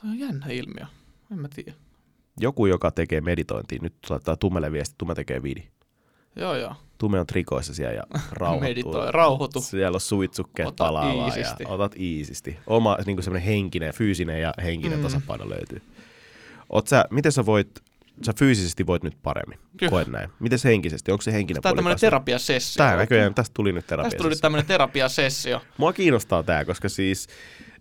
toi on jännä ilmiö. En mä tiedä. Joku, joka tekee meditointia, nyt laittaa Tummelle viesti, Tumme tekee vidi. Joo, joo. Tumme on trikoissa siellä ja rauhoittuu. Meditoi, rauhoitu. Siellä on suitsukkeet Ota palaa iisisti. ja otat iisisti. Oma niin semmoinen henkinen, fyysinen ja henkinen mm. tasapaino löytyy. Oot sä, miten sä voit, sä fyysisesti voit nyt paremmin? Kyllä. Koet näin. Miten henkisesti? Onko se henkinen Tämä on tämmöinen terapiasessio. Tää näköjään, tästä tuli nyt terapia. Tästä tuli nyt tämmöinen terapiasessio. Mua kiinnostaa tää, koska siis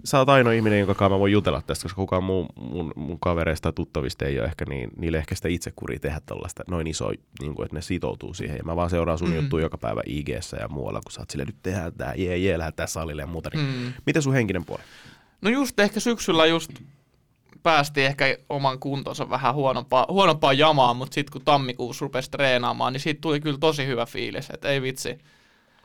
sä oot ainoa ihminen, jonka kanssa mä voin jutella tästä, koska kukaan muu mun, mun kavereista tai tuttavista ei ole ehkä niin, niille ehkä sitä itsekuria tehdä tällaista noin iso, niin kuin, että ne sitoutuu siihen. Ja mä vaan seuraan sun Mm. mm. juttuja joka päivä ig ja muualla, kun sä oot silleen, nyt tehdään tää, jee, jee, lähdetään salille ja muuta. Niin. Mm. Miten sun henkinen puoli? No just ehkä syksyllä just päästiin ehkä oman kuntonsa vähän huonompaa, huonompaa jamaa, mutta sitten kun tammikuussa rupesi treenaamaan, niin siitä tuli kyllä tosi hyvä fiilis, että ei vitsi.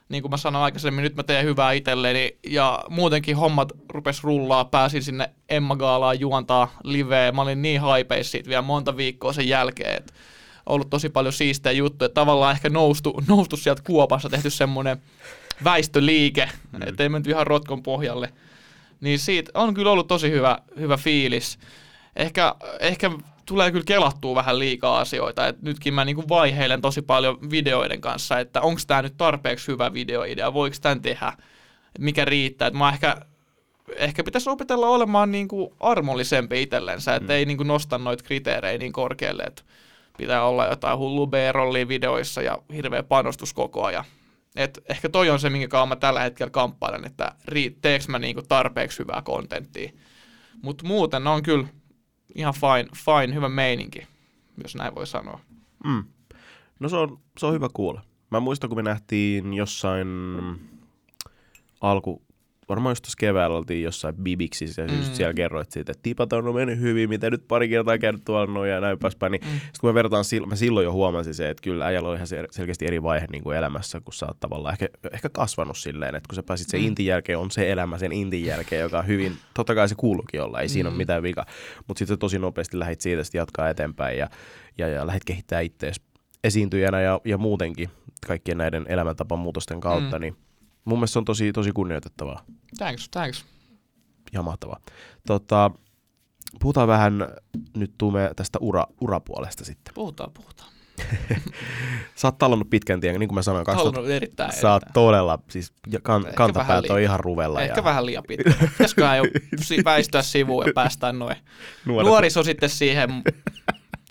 Niin kuin mä sanoin aikaisemmin, nyt mä teen hyvää itselleni ja muutenkin hommat rupes rullaa, pääsin sinne Emma Gaalaan juontaa liveä. Mä olin niin haipeissa siitä vielä monta viikkoa sen jälkeen, että ollut tosi paljon siistejä juttuja. Tavallaan ehkä noustu, noustu sieltä Kuopassa, tehty semmoinen väistöliike, mm. ettei menty ihan rotkon pohjalle. Niin siitä on kyllä ollut tosi hyvä, hyvä fiilis. Ehkä, ehkä tulee kyllä kelattua vähän liikaa asioita. Et nytkin mä niinku vaiheilen tosi paljon videoiden kanssa, että onko tämä nyt tarpeeksi hyvä videoidea, voiko tämän tehdä, mikä riittää. Et mä ehkä, ehkä pitäisi opetella olemaan niinku armollisempi itsellensä, että mm. ei niinku nosta noita kriteerejä niin korkealle, että pitää olla jotain hullu b videoissa ja hirveä panostus koko ajan. Et ehkä toi on se, minkä mä tällä hetkellä kamppailen, että teekö mä niinku tarpeeksi hyvää kontenttia. Mutta muuten on kyllä ihan fine, fine, hyvä meininki, jos näin voi sanoa. Mm. No se on, se on hyvä kuulla. Mä muistan, kun me nähtiin jossain alku, varmaan just tuossa keväällä oltiin jossain Bibiksissä ja mm. just siellä kerroit siitä, että tipat on mennyt hyvin, mitä nyt pari kertaa käynyt tuolla noin ja näin poispäin. Niin mm. kun mä vertaan, mä silloin jo huomasin se, että kyllä äijällä on ihan selkeästi eri vaihe niin kuin elämässä, kun sä oot tavallaan ehkä, ehkä kasvanut silleen, että kun sä pääsit sen mm. intin jälkeen, on se elämä sen intin jälkeen, joka on hyvin, totta kai se kuuluukin olla, ei siinä mm. ole mitään vika, mutta sitten tosi nopeasti lähit siitä sitten jatkaa eteenpäin ja, ja, ja lähit kehittää itseäsi esiintyjänä ja, ja muutenkin kaikkien näiden elämäntapamuutosten kautta, mm. niin mun mielestä se on tosi, tosi kunnioitettavaa. Thanks, thanks. Ja mahtavaa. Tota, puhutaan vähän nyt tuume tästä ura, urapuolesta sitten. Puhutaan, puhutaan. sä oot tallannut pitkän tien, niin kuin mä sanoin. Tallannut erittäin. Sä oot todella, siis kan, kantapäät on ihan ruvella. Ehkä ja... vähän liian pitkä. Pitäisiköhän jo väistyä sivuun ja päästään noin. Nuoriso sitten siihen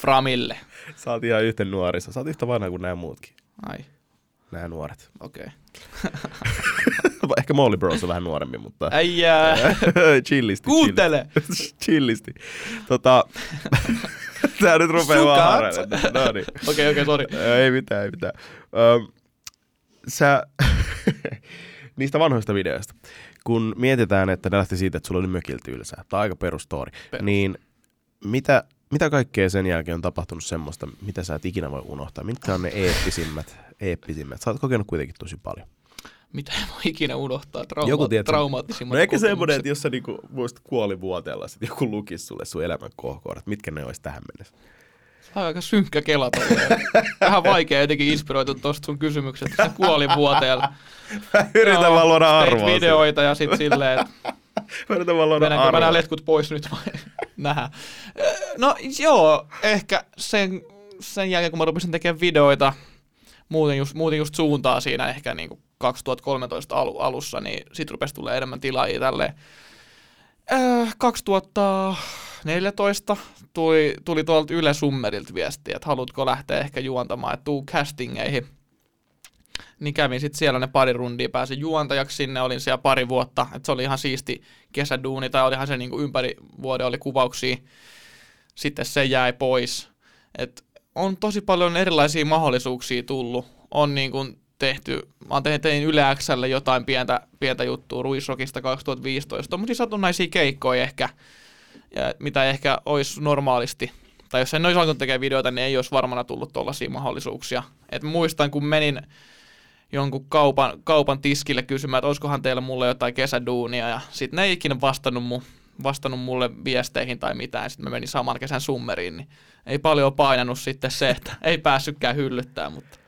framille. Sä oot ihan yhtä nuorissa. Sä oot yhtä vanha kuin nämä muutkin. Ai. Nämä nuoret. Okei. Okay. Ehkä Molly Bros on vähän nuorempi, mutta... Äijää! chillisti. Kuuntele! chillisti. Tota, tää nyt rupeaa vaan No niin. Okei, okei, sori. Ei mitään, ei mitään. Um, sä... Niistä vanhoista videoista. Kun mietitään, että ne lähti siitä, että sulla oli mökiltä tylsää, tai aika perustori, Perus. niin mitä, mitä kaikkea sen jälkeen on tapahtunut semmoista, mitä sä et ikinä voi unohtaa? Mitkä on ne eeppisimmät, eeppisimmät? Sä oot kokenut kuitenkin tosi paljon mitä en voi ikinä unohtaa, trauma- joku, tiedät, traumaattisimmat No ehkä semmoinen, että jos sä niinku muistat kuolivuoteella, sit joku lukisi sulle sun elämän kohkohdat, mitkä ne olisi tähän mennessä? Se on aika synkkä kela Vähän vaikea jotenkin inspiroitu tuosta sun kysymyksestä, että kuolivuoteella. yritän no, vaan luoda arvoa. videoita ja sitten silleen, että Mä yritän vaan luoda arvoa. mä letkut pois nyt vai nähdään. No joo, ehkä sen, sen jälkeen kun mä rupesin tekemään videoita, muuten just, muuten just suuntaa siinä ehkä niin kuin 2013 alu, alussa, niin sitten rupesi tulee enemmän tilaajia tälleen. Äh, 2014 tuli, tuli tuolta Yle Summerilta viesti, että haluatko lähteä ehkä juontamaan, että tuu castingeihin. Niin kävin sitten siellä ne pari rundia, pääsin juontajaksi sinne, olin siellä pari vuotta, että se oli ihan siisti kesäduuni, tai olihan se niinku ympäri vuoden oli kuvauksia. Sitten se jäi pois. Et on tosi paljon erilaisia mahdollisuuksia tullut. On niin kuin tehty, mä tein, tein Yle Xlle jotain pientä, pientä juttua Ruisrockista 2015, tuommoisia satunnaisia keikkoja ehkä, ja mitä ehkä olisi normaalisti, tai jos en olisi alkanut tekemään videoita, niin ei olisi varmana tullut tuollaisia mahdollisuuksia. Et muistan, kun menin jonkun kaupan, kaupan tiskille kysymään, että olisikohan teillä mulle jotain kesäduunia, ja sitten ne ei ikinä vastannut, mu, vastannut mulle viesteihin tai mitään, sitten mä menin saman kesän summeriin, niin ei paljon painanut sitten se, että ei päässytkään hyllyttää, mutta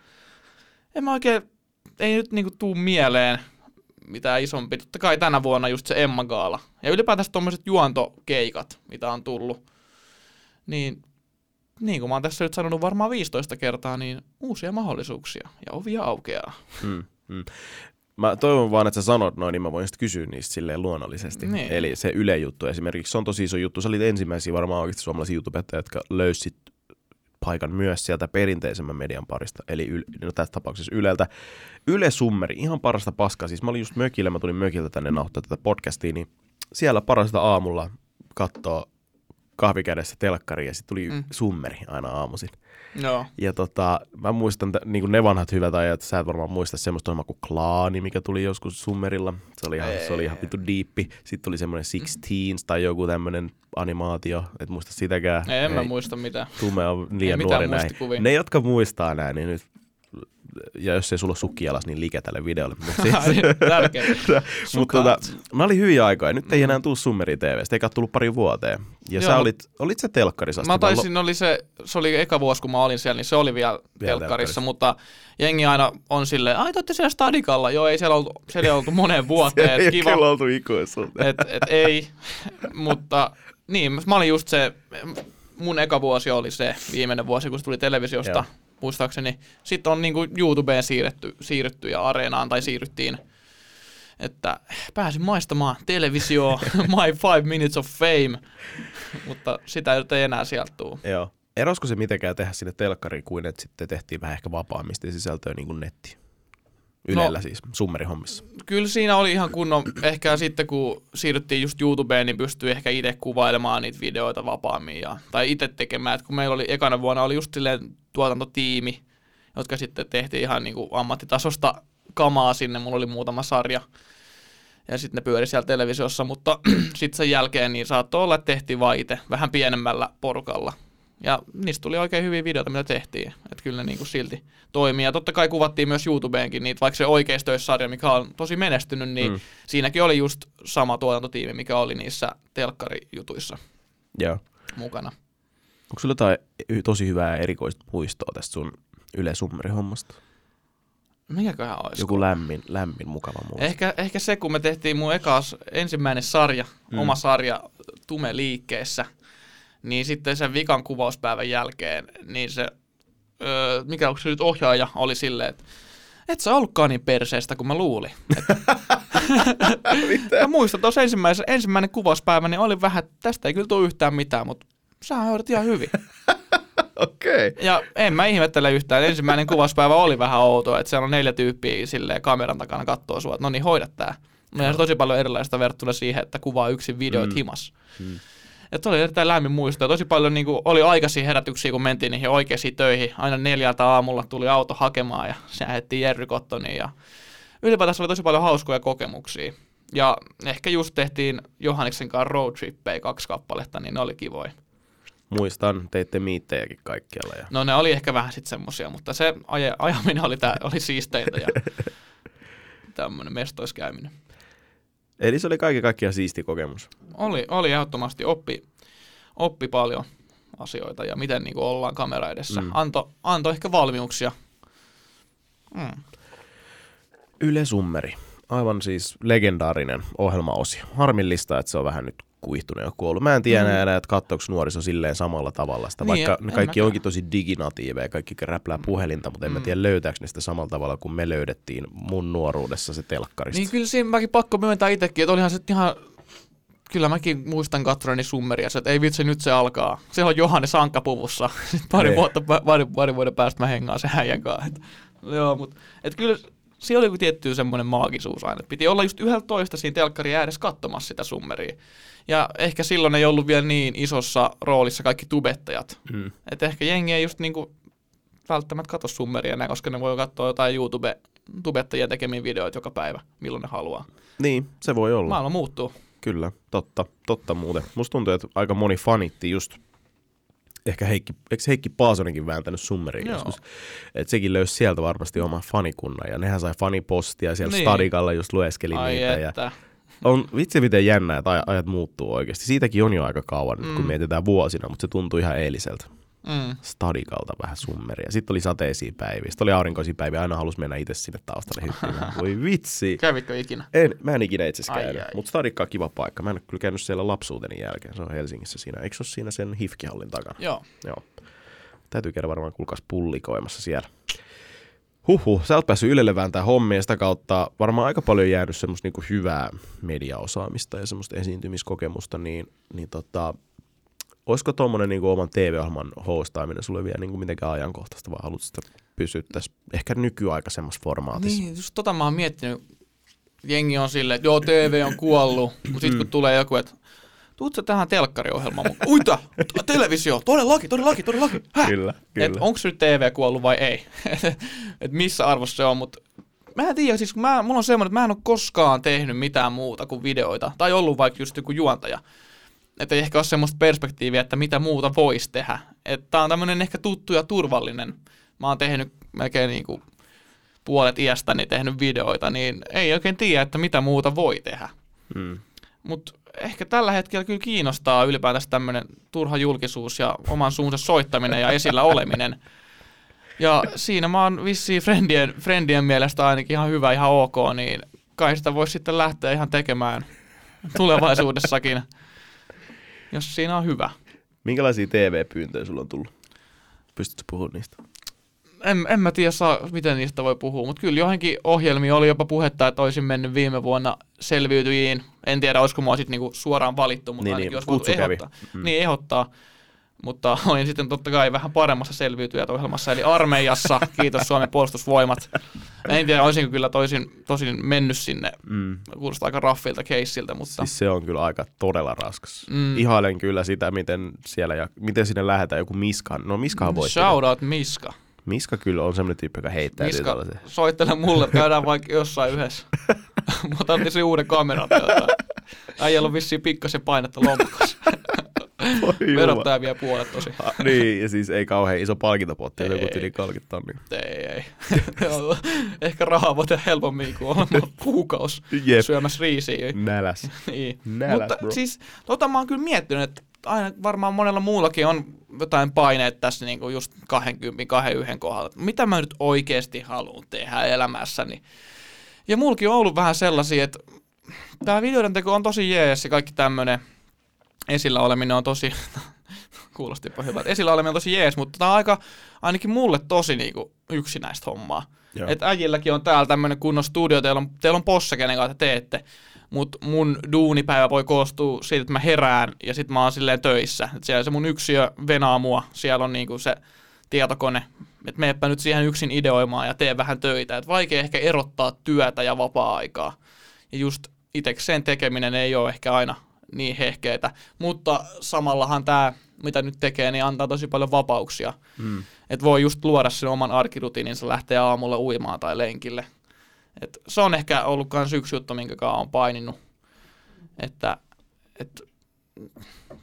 en mä oikein, ei nyt niinku tuu mieleen mitään isompi. Totta kai tänä vuonna just se Emma Gaala. Ja ylipäätään tuommoiset juontokeikat, mitä on tullut. Niin, niin kuin mä oon tässä nyt sanonut varmaan 15 kertaa, niin uusia mahdollisuuksia ja ovia aukeaa. Hmm, hmm. Mä toivon vaan, että sä sanot noin, niin mä voin sitten kysyä niistä silleen luonnollisesti. Niin. Eli se Yle juttu esimerkiksi, se on tosi iso juttu. Sä olit ensimmäisiä varmaan oikeasti suomalaisia YouTubettajia, jotka löysit paikan myös sieltä perinteisemmän median parista, eli yl, no tässä tapauksessa Yleltä. Yle Summeri, ihan parasta paskaa. Siis mä olin just mökillä, mä tulin mökiltä tänne nauhoittaa tätä podcastia, niin siellä parasta aamulla katsoo kahvikädessä telkkari ja sitten tuli mm. summeri aina aamuisin. No. Ja tota, mä muistan t- niin ne vanhat hyvät ajat, sä et varmaan muista semmoista ohjelmaa kuin Klaani, mikä tuli joskus Summerilla. Se oli ihan, se oli ihan vittu diippi. Sitten tuli semmoinen Sixteens tai joku tämmöinen animaatio, et muista sitäkään. Ei, en Ei, mä muista mitä. Tume on liian nuori näin. Ne, jotka muistaa näin, niin nyt ja jos ei sulla ole sukki jalas, niin liike tälle videolle. Mutta siis, Mutta tota, mä olin hyviä aikoja. Nyt ei enää tuu Summeri TVstä, eikä tullut pari vuoteen. Ja Joo, sä olit, olit sä telkkarissa? Mä taisin, oli se, se oli eka vuosi, kun mä olin siellä, niin se oli vielä, telkkarissa. telkkarissa, mutta jengi aina on silleen, ai te siellä Stadikalla. Joo, ei siellä oltu, siellä ei oltu moneen vuoteen, Ei et ole kiva, kyllä oltu ikuisuuteen. et, et ei, mutta niin, mä olin just se, mun eka vuosi oli se viimeinen vuosi, kun se tuli televisiosta, Joo. muistaakseni. Sitten on niinku YouTubeen siirretty, siirretty ja areenaan, tai siirryttiin, että pääsin maistamaan televisio, my five minutes of fame, mutta sitä ei enää sieltä tule. Joo. Erosko se mitenkään tehdä sinne telkkariin kuin, että sitten tehtiin vähän ehkä vapaamista sisältöä niin kuin netti? Ylellä No. siis, summerihommissa. Kyllä siinä oli ihan kunnon, ehkä sitten kun siirryttiin just YouTubeen, niin pystyi ehkä itse kuvailemaan niitä videoita vapaammin ja, tai itse tekemään. Et kun meillä oli ekana vuonna oli just silleen tuotantotiimi, jotka sitten tehtiin ihan niin kuin ammattitasosta kamaa sinne. Mulla oli muutama sarja ja sitten ne pyöri siellä televisiossa, mutta sitten sen jälkeen niin saattoi olla, että tehtiin vaan itse vähän pienemmällä porukalla. Ja niistä tuli oikein hyviä videoita, mitä tehtiin. Että kyllä ne niin kuin silti toimii. Ja totta kai kuvattiin myös YouTubeenkin niitä, vaikka se oikeistöissarja, mikä on tosi menestynyt, niin Mm. siinäkin oli just sama tuotantotiimi, mikä oli niissä telkkarijutuissa Joo. mukana. Onko sulla jotain tosi hyvää erikoista muistoa tästä sun Yle Summeri-hommasta? Mikäköhän olisi? Joku lämmin, lämmin, mukava muisto. Ehkä, ehkä se, kun me tehtiin mun ekas ensimmäinen sarja, Mm. oma sarja Tume liikkeessä, niin sitten sen vikan kuvauspäivän jälkeen, niin se, öö, mikä onko se nyt ohjaaja, oli silleen, että et sä ollutkaan niin perseestä kuin mä luulin. Et, mä muistan tuossa ensimmäisen, ensimmäinen kuvauspäivä, niin oli vähän, että tästä ei kyllä tule yhtään mitään, mutta sä hoidat ihan hyvin. Okei. Okay. Ja en mä ihmettele yhtään. Ensimmäinen kuvauspäivä oli vähän outo, että siellä on neljä tyyppiä silleen kameran takana kattoo sua, että no niin, hoida tää. No ja se tosi paljon erilaista verrattuna siihen, että kuvaa yksin videoit Mm. himas. Mm. Että oli erittäin lämmin muisto. Tosi paljon niin kuin, oli aikaisia herätyksiä, kun mentiin niihin oikeisiin töihin. Aina neljältä aamulla tuli auto hakemaan ja se ajettiin Jerry Cottoniin. Ja ylipäätään oli tosi paljon hauskoja kokemuksia. Ja ehkä just tehtiin Johanniksen kanssa roadtrippejä kaksi kappaletta, niin ne oli kivoja. Muistan, teitte miittejäkin kaikkialla. Ja... No ne oli ehkä vähän sitten semmosia, mutta se aje, ajaminen oli, tää, oli siisteintä ja tämmöinen mestoiskäyminen. Eli se oli kaiken kaikkiaan siisti kokemus. Oli, oli ehdottomasti oppi, oppi paljon asioita ja miten niin ollaan kamera edessä. Mm. Anto, anto ehkä valmiuksia. Mm. Yle Summeri. Aivan siis legendaarinen ohjelmaosio. Harmillista, että se on vähän nyt kuihtunut ja kuollut. Mä en tiedä Mm. enää, että katsoiko nuoriso silleen samalla tavalla sitä, Niin, vaikka ne kaikki mäkään. onkin tosi diginatiiveja, kaikki räplää puhelinta, mutta en mä Mm. tiedä löytääkö ne sitä samalla tavalla kuin me löydettiin mun nuoruudessa se telkkarista. Niin kyllä siinä mäkin pakko myöntää itsekin, että olihan se ihan... Kyllä mäkin muistan katsoneeni summeria, että ei vitsi, nyt se alkaa. Se on Johannes Ankkapuvussa. Sitten pari, Niin. vuotta, pari, pari vuoden päästä mä hengaan sen häijän kanssa. Et, joo, mutta et kyllä siellä oli joku tietty semmoinen maagisuus aina. Piti olla just yhdeltä toista siinä telkkarin ääressä katsomassa sitä summeria. Ja ehkä silloin ei ollut vielä niin isossa roolissa kaikki tubettajat. Mm. Että ehkä jengi ei just niinku välttämättä katso summeria enää, koska ne voi katsoa jotain YouTube, tubettajien tekemiä videoita joka päivä, milloin ne haluaa. Niin, se voi olla. Maailma muuttuu. Kyllä, totta, totta muuten. Musta tuntuu, että aika moni fanitti just, ehkä Heikki, eikö Heikki Paasonenkin vääntänyt summeriin Joo. joskus, että sekin löysi sieltä varmasti oman fanikunnan, ja nehän sai fanipostia, siellä niin. Stadikalla just lueskeli Ai niitä, ja että. On vitsi miten jännää, että aj- ajat muuttuu oikeasti. Siitäkin on jo aika kauan nyt, kun Mm. mietitään vuosina, mutta se tuntuu ihan eiliseltä. Mm. Stadikalta vähän summeria. Sitten oli sateisia päiviä, sitten oli aurinkoisia päiviä, aina halusi mennä itse sinne taustalle hyppimään. Voi vitsi. Kävitkö ikinä? En, mä en ikinä itse asiassa käynyt, mutta Stadikka on kiva paikka. Mä en ole kyllä käynyt siellä lapsuuteni jälkeen. Se on Helsingissä siinä. Eikö se ole siinä sen hifkihallin takana? Joo. Joo. Täytyy käydä varmaan kuulkaas pullikoimassa siellä. Huhhuh, sä oot päässyt Ylelle vääntää hommia ja sitä kautta varmaan aika paljon jäänyt semmoista niinku hyvää mediaosaamista ja semmoista esiintymiskokemusta, niin, niin tota, olisiko tuommoinen niinku oman TV-ohjelman hostaaminen sulle vielä niinku mitenkään ajankohtaista, vai haluat sitä pysyä tässä ehkä nykyaikaisemmassa formaatissa? Niin, just tota mä oon miettinyt. Jengi on silleen, että joo, TV on kuollut. Mutta sitten kun tulee joku, että tuut sä tähän telkkariohjelmaan mukaan. Uita, televisio, todellakin, todellakin, todellakin. Häh? Kyllä, Et kyllä. onko nyt TV kuollut vai ei? Et missä arvossa se on, mutta mä en tiedä, siis mä, mulla on semmoinen, että mä en ole koskaan tehnyt mitään muuta kuin videoita. Tai ollut vaikka just joku juontaja. Että ei ehkä ole semmoista perspektiiviä, että mitä muuta voisi tehdä. Että tää on tämmöinen ehkä tuttu ja turvallinen. Mä oon tehnyt melkein niin kuin puolet iästäni tehnyt videoita, niin ei oikein tiedä, että mitä muuta voi tehdä. Mm. Mutta ehkä tällä hetkellä kyllä kiinnostaa ylipäätänsä tämmöinen turha julkisuus ja oman suunsa soittaminen ja esillä oleminen. Ja siinä mä oon vissiin friendien, friendien mielestä ainakin ihan hyvä, ihan ok, niin kai sitä voisi sitten lähteä ihan tekemään tulevaisuudessakin, jos siinä on hyvä. Minkälaisia TV-pyyntöjä sulla on tullut? Pystytkö puhumaan niistä? En, en mä tiedä, saa, miten niistä voi puhua, mutta kyllä johonkin ohjelmiin oli jopa puhetta, että olisin mennyt viime vuonna selviytyiin. En tiedä, olisiko mua sitten niinku suoraan valittu, mutta Niin, ainakin niin, voitu kävi. ehdottaa. Mm. Niin, ehdottaa. Mutta olin sitten totta kai vähän paremmassa selviytyjät ohjelmassa, eli armeijassa, kiitos Suomen puolustusvoimat. En tiedä, olisinko kyllä toisin, tosin mennyt sinne, Mm. kuulostaa aika raffilta keissiltä, mutta Siis se on kyllä aika todella raskas. Mm. Mm. Ihailen kyllä sitä, miten siellä ja miten sinne lähdetään joku Miskahan. No Miskahan voi. shout out Miska. Miska kyllä on semmoinen tyyppi, joka heittää Miska, tällaisen. soittele mulle, käydään vaikka jossain yhdessä. Mä otan sen uuden kameran. Äijällä on vissiin pikkasen painetta lompakossa. Verottaja vie puolet tosi. Ah, niin, ja siis ei kauhean iso palkintopotti, joku yli 30 tonnia. Ei, ei. Ehkä rahaa voi tehdä helpommin kuin olla kuukaus Jep. syömässä riisiä. Näläs. niin. Näläs, Mutta bro. siis tota mä oon kyllä miettinyt, että aina varmaan monella muullakin on jotain paineet tässä niinku just 20, 21 kohdalla. Mitä mä nyt oikeasti haluan tehdä elämässäni. Ja mulki on ollut vähän sellaisia, että tämä videoiden teko on tosi jees ja kaikki tämmönen esillä oleminen on tosi, kuulostipa hyvältä, esillä oleminen on tosi jees, mutta tämä on aika, ainakin mulle tosi niinku yksinäistä hommaa. Että äijilläkin on täällä tämmöinen kunnon studio, teillä on, teillä on possa, kenen kanssa te teette. Mutta mun duunipäivä voi koostua siitä, että mä herään ja sit mä oon silleen töissä. Et siellä se mun yksiö venaa mua, siellä on niinku se tietokone. Että meepä nyt siihen yksin ideoimaan ja tee vähän töitä. Et vaikea ehkä erottaa työtä ja vapaa-aikaa. Ja just itekseen tekeminen ei ole ehkä aina niin hehkeetä. Mutta samallahan tämä, mitä nyt tekee, niin antaa tosi paljon vapauksia. Mm. Että voi just luoda sen oman arkirutiininsa, lähteä aamulla uimaan tai lenkille. Et se on ehkä ollut myös yksi juttu, minkä on paininut. Että et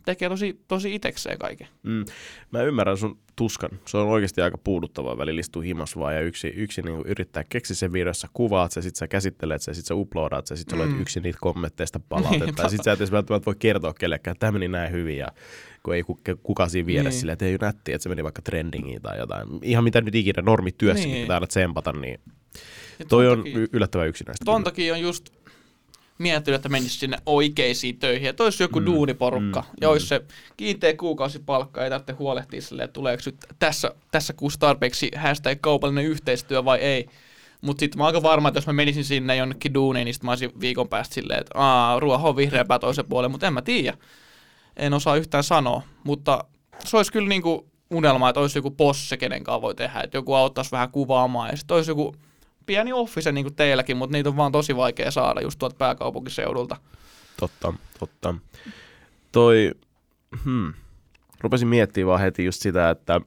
tekee tosi, tosi itekseen kaiken. Mm. Mä ymmärrän sun tuskan. Se on oikeasti aika puuduttavaa välillä istua himas vaan ja yksi, yksi niin yrittää keksiä sen videossa, kuvaat se, sit sä käsittelet se, sit sä uploadaat se, sit sä Mm. mm. yksin niitä kommentteista palautetta. Niinpä. ja sit sä et edes välttämättä voi kertoa kellekään, että tämä meni näin hyvin ja kun ei ku- kukaan siinä vieressä Niin. silleen, että ei nätti, että se meni vaikka trendingiin tai jotain. Ihan mitä nyt ikinä normityössäkin Niin. niin. pitää aina tsempata, niin Ja toi on takia- yllättävän yksinäistä. Ton takia on just miettinyt, että menisi sinne oikeisiin töihin. Että olisi joku mm, Mm, duuniporukka mm, ja olisi se kiinteä kuukausipalkka. Ei tarvitse huolehtia silleen, että tuleeko nyt tässä, tässä kuussa tarpeeksi hashtag kaupallinen yhteistyö vai ei. Mutta sitten mä oon aika varma, että jos mä menisin sinne jonnekin duuniin, niin sit mä olisin viikon päästä silleen, että aah, ruoho on vihreämpää toisen puolen, mutta en mä tiedä. En osaa yhtään sanoa, mutta se olisi kyllä niinku unelma, että olisi joku posse, kenen kanssa voi tehdä, että joku auttaisi vähän kuvaamaan ja sitten olisi joku pieni office niin kuin teilläkin, mutta niitä on vaan tosi vaikea saada just tuolta pääkaupunkiseudulta. Totta, totta. Toi, hmm. rupesin miettimään vaan heti just sitä, että